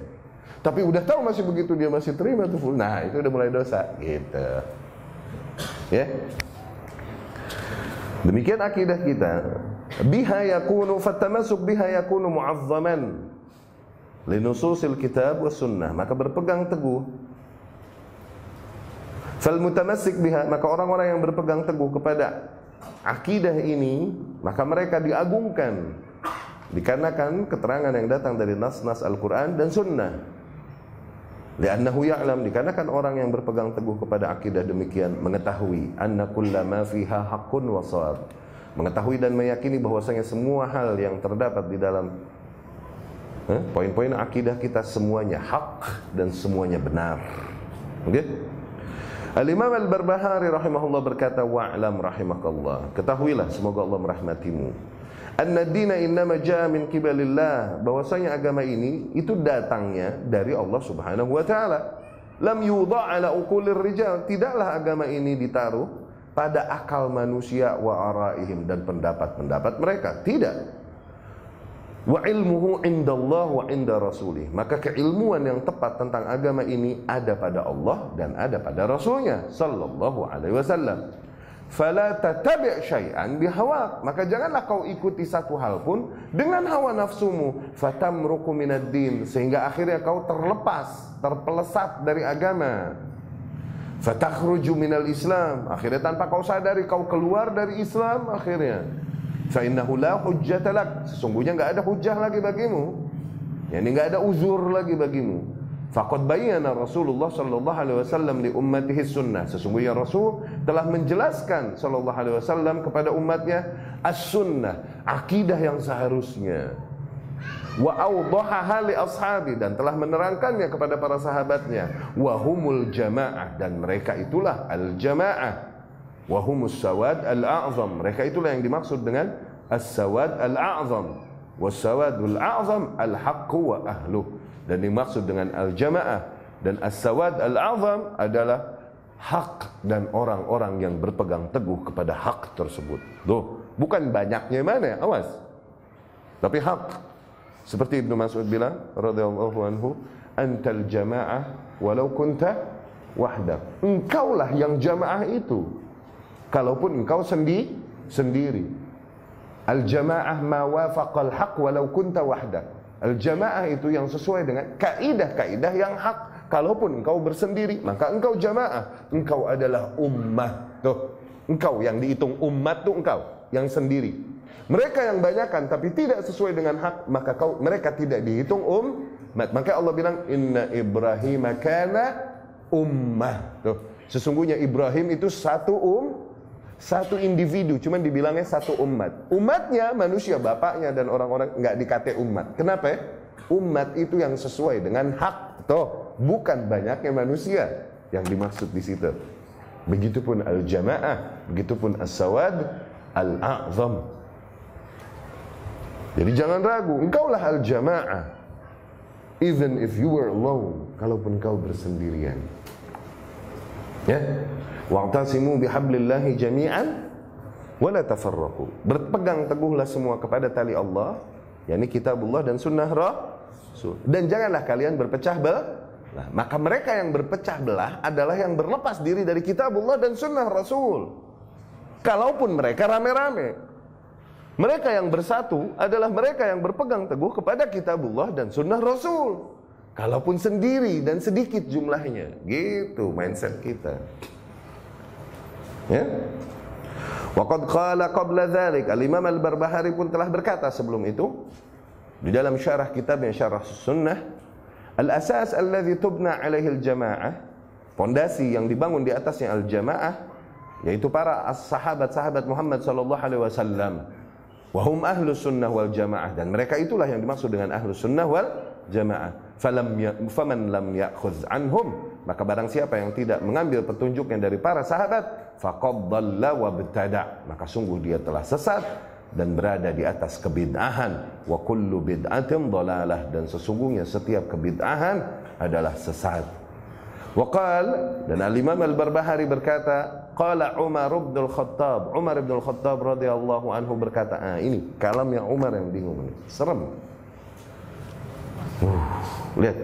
Tapi udah tahu masih begitu dia masih terima tuh. Nah itu udah mulai dosa, gitu. Ya. Demikian akidah kita. Biha yakunu fatamasuk biha yakunu mu'azzaman linususil kitab wa sunnah maka berpegang teguh fal mutamassik biha maka orang-orang yang berpegang teguh kepada akidah ini maka mereka diagungkan dikarenakan keterangan yang datang dari nas-nas Al-Qur'an dan sunnah Li'annahu ya'lam dikarenakan orang yang berpegang teguh kepada akidah demikian mengetahui anna kullama fiha haqqun wa Mengetahui dan meyakini bahwasanya semua hal yang terdapat di dalam Poin-poin akidah kita semuanya hak dan semuanya benar. Oke? Okay? Al-Imam Al-Barbahari rahimahullah berkata wa'lam rahimakallah. Ketahuilah semoga Allah merahmatimu. Anna dina innama ja'a min kibalillah. Bahwasanya agama ini itu datangnya dari Allah Subhanahu wa taala. Lam yudha' ala uqulir rijal. Tidaklah agama ini ditaruh pada akal manusia wa araihim dan pendapat-pendapat mereka. Tidak wa ilmuhu indallah wa inda rasulih. Maka keilmuan yang tepat tentang agama ini ada pada Allah dan ada pada rasulnya sallallahu alaihi wasallam. Fala tatabi' syai'an bihawak. Maka janganlah kau ikuti satu hal pun dengan hawa nafsumu. Fatamruku minad din. Sehingga akhirnya kau terlepas terpelesat dari agama. Fatakhruju minal islam. Akhirnya tanpa kau sadari kau keluar dari Islam akhirnya fa innahu la hujjata lak. Sesungguhnya enggak ada hujjah lagi bagimu. Yakni enggak ada uzur lagi bagimu. Faqad bayyana Rasulullah sallallahu alaihi wasallam li ummatihi sunnah. Sesungguhnya Rasul telah menjelaskan sallallahu alaihi wasallam kepada umatnya as-sunnah akidah yang seharusnya. Wa awdahaha li ashabi dan telah menerangkannya kepada para sahabatnya. Wa humul jamaah dan mereka itulah al jamaah wahumus sawad al-a'zam mereka itulah yang dimaksud dengan as-sawad al-a'zam was-sawadul a'zam al-haqqu wa ahluh dan dimaksud dengan al-jamaah dan as-sawad al-a'zam adalah hak dan orang-orang yang berpegang teguh kepada hak tersebut. Tuh, bukan banyaknya mana, awas. Tapi hak. Seperti Ibnu Mas'ud bilang radhiyallahu anhu, "Antal jamaah walau kunta wahdak." Engkaulah yang jamaah itu. Kalaupun engkau sendi sendiri. Al jamaah ma wafaqal haq walau kunta wahdak. Al jamaah itu yang sesuai dengan kaidah-kaidah yang hak Kalaupun engkau bersendiri, maka engkau jamaah. Engkau adalah ummah. Tuh, engkau yang dihitung umat tuh engkau yang sendiri. Mereka yang banyakkan tapi tidak sesuai dengan hak, maka kau mereka tidak dihitung umat. Maka Allah bilang inna Ibrahim kana ummah. Tuh, sesungguhnya Ibrahim itu satu um satu individu, cuman dibilangnya satu umat. Umatnya manusia, bapaknya dan orang-orang nggak dikate umat. Kenapa? Umat itu yang sesuai dengan hak. Tuh, bukan banyaknya manusia yang dimaksud di situ. Begitupun al-jamaah, begitupun as-sawad al-a'zam. Jadi jangan ragu, engkaulah al-jamaah. Even if you were alone, kalaupun kau bersendirian. Ya. Wa'tasimu bihablillahi jami'an wala tafarraqu. Berpegang teguhlah semua kepada tali Allah, yakni kitabullah dan sunnah Rasul. Dan janganlah kalian berpecah belah Nah, maka mereka yang berpecah belah adalah yang berlepas diri dari kitabullah dan sunnah Rasul. Kalaupun mereka rame-rame. Mereka yang bersatu adalah mereka yang berpegang teguh kepada kitabullah dan sunnah Rasul. Kalaupun sendiri dan sedikit jumlahnya. Gitu mindset kita. Ya. Waqad qala qabla dzalik Al-Imam Al-Barbahari pun telah berkata sebelum itu di dalam syarah kitabnya Syarah Sunnah Al-asas alladhi tubna alaihi al-jama'ah Fondasi yang dibangun di atasnya al-jama'ah Yaitu para sahabat-sahabat Muhammad sallallahu alaihi wasallam Wahum ahlus sunnah wal jamaah Dan mereka itulah yang dimaksud dengan ahlus sunnah wal jamaah Falam ya, Faman lam ya'khuz anhum. Maka barang siapa yang tidak mengambil petunjuknya dari para sahabat Faqad dhalla wa Maka sungguh dia telah sesat dan berada di atas kebid'ahan. Wa kullu bid'atin dalalah dan sesungguhnya setiap kebid'ahan adalah sesat. Wa dan al-imam al-barbahari berkata qala Umar bin al-Khattab Umar bin al-Khattab radhiyallahu anhu berkata ah ini kalam yang Umar yang bingung ini. Serem lihat.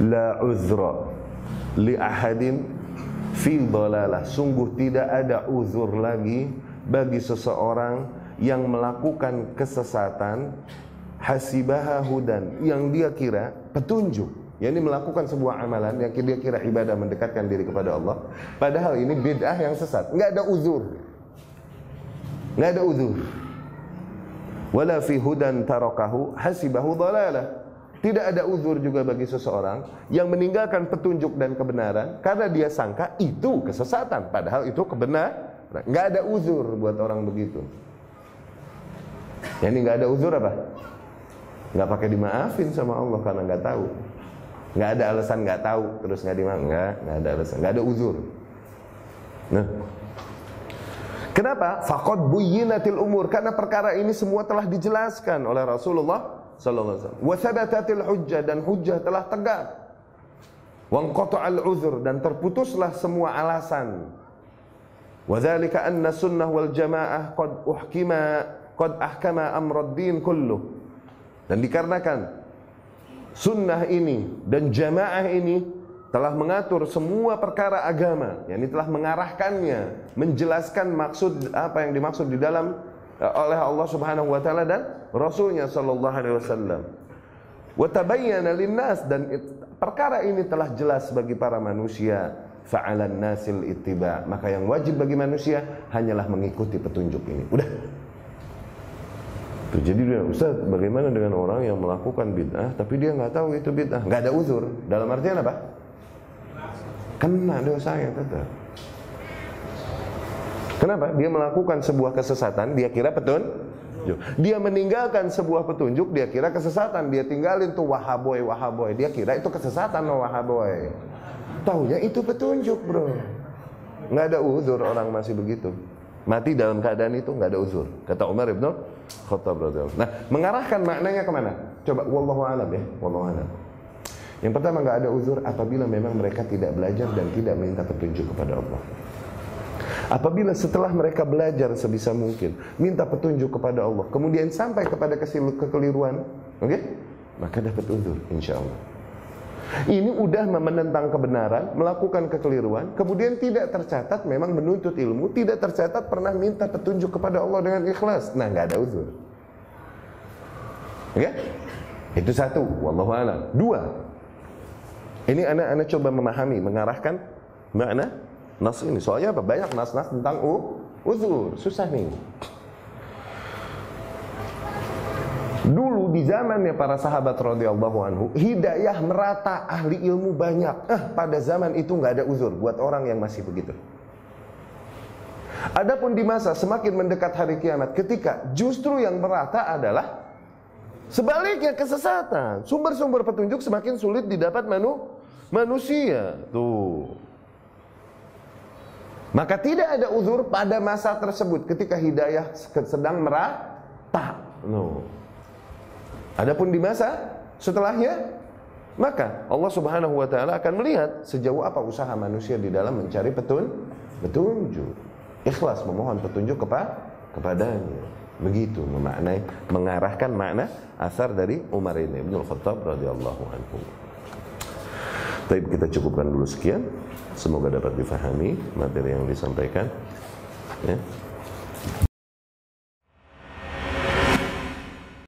La uzra li ahadin fi dalalah. Sungguh tidak ada uzur lagi bagi seseorang yang melakukan kesesatan hasibaha hudan yang dia kira petunjuk. Yang ini melakukan sebuah amalan yang dia kira ibadah mendekatkan diri kepada Allah. Padahal ini bid'ah yang sesat. Nggak ada uzur. Nggak ada uzur. Wala fi hudan tarakahu hasibahu dalalah tidak ada uzur juga bagi seseorang yang meninggalkan petunjuk dan kebenaran karena dia sangka itu kesesatan padahal itu kebenaran nggak ada uzur buat orang begitu yang ini nggak ada uzur apa? Nggak pakai dimaafin sama Allah karena nggak tahu. Nggak ada alasan nggak tahu terus nggak dimaafin. Nggak, nggak ada alasan, nggak ada uzur. Nah, kenapa? Fakot buyinatil umur karena perkara ini semua telah dijelaskan oleh Rasulullah Sallallahu Alaihi Wasallam. Wasabatatil hujjah dan hujjah telah tegak. al uzur dan terputuslah semua alasan. Wadzalika anna sunnah wal jamaah qad uhkima qad ahkama amraddin kullu dan dikarenakan sunnah ini dan jamaah ini telah mengatur semua perkara agama yakni telah mengarahkannya menjelaskan maksud apa yang dimaksud di dalam oleh Allah Subhanahu wa taala dan rasulnya sallallahu alaihi wasallam. Wa tabayyana linnas dan perkara ini telah jelas bagi para manusia. Fa'alan nasil ittiba. Maka yang wajib bagi manusia hanyalah mengikuti petunjuk ini. Udah. Jadi dia Ustaz bagaimana dengan orang yang melakukan bid'ah tapi dia nggak tahu itu bid'ah? Nggak ada uzur. Dalam artian apa? Kena dosanya tetap kenapa? Dia melakukan sebuah kesesatan dia kira betul dia meninggalkan sebuah petunjuk dia kira kesesatan. Dia tinggalin tuh wahaboy wahaboy. Dia kira itu kesesatan no wahaboy. Taunya itu petunjuk bro. Nggak ada uzur orang masih begitu. Mati dalam keadaan itu nggak ada uzur kata Umar ibn Khattab radhiyallahu Nah, mengarahkan maknanya ke mana? Coba wallahu alam ya, wallahu alam. Yang pertama nggak ada uzur apabila memang mereka tidak belajar dan tidak minta petunjuk kepada Allah. Apabila setelah mereka belajar sebisa mungkin, minta petunjuk kepada Allah, kemudian sampai kepada kekeliruan, oke? Okay? Maka dapat uzur, insya Allah. Ini udah menentang kebenaran, melakukan kekeliruan, kemudian tidak tercatat memang menuntut ilmu, tidak tercatat pernah minta petunjuk kepada Allah dengan ikhlas. Nah, nggak ada uzur. Ya? Itu satu, wallahu. Dua. Ini anak-anak coba memahami, mengarahkan makna nas ini. Soalnya apa? Banyak nas-nas tentang u, uzur, susah nih. Dulu di zamannya para sahabat radhiyallahu anhu, hidayah merata, ahli ilmu banyak. Eh, pada zaman itu nggak ada uzur buat orang yang masih begitu. Adapun di masa semakin mendekat hari kiamat, ketika justru yang merata adalah sebaliknya kesesatan. Sumber-sumber petunjuk semakin sulit didapat manu, manusia. Tuh. Maka tidak ada uzur pada masa tersebut ketika hidayah sedang merata. No. Adapun di masa setelahnya maka Allah Subhanahu wa taala akan melihat sejauh apa usaha manusia di dalam mencari petun petunjuk. Ikhlas memohon petunjuk kepada kepadanya. Begitu memaknai mengarahkan makna asar dari Umar ini Ibnu Khattab radhiyallahu anhu. Baik kita cukupkan dulu sekian. Semoga dapat difahami materi yang disampaikan. Ya.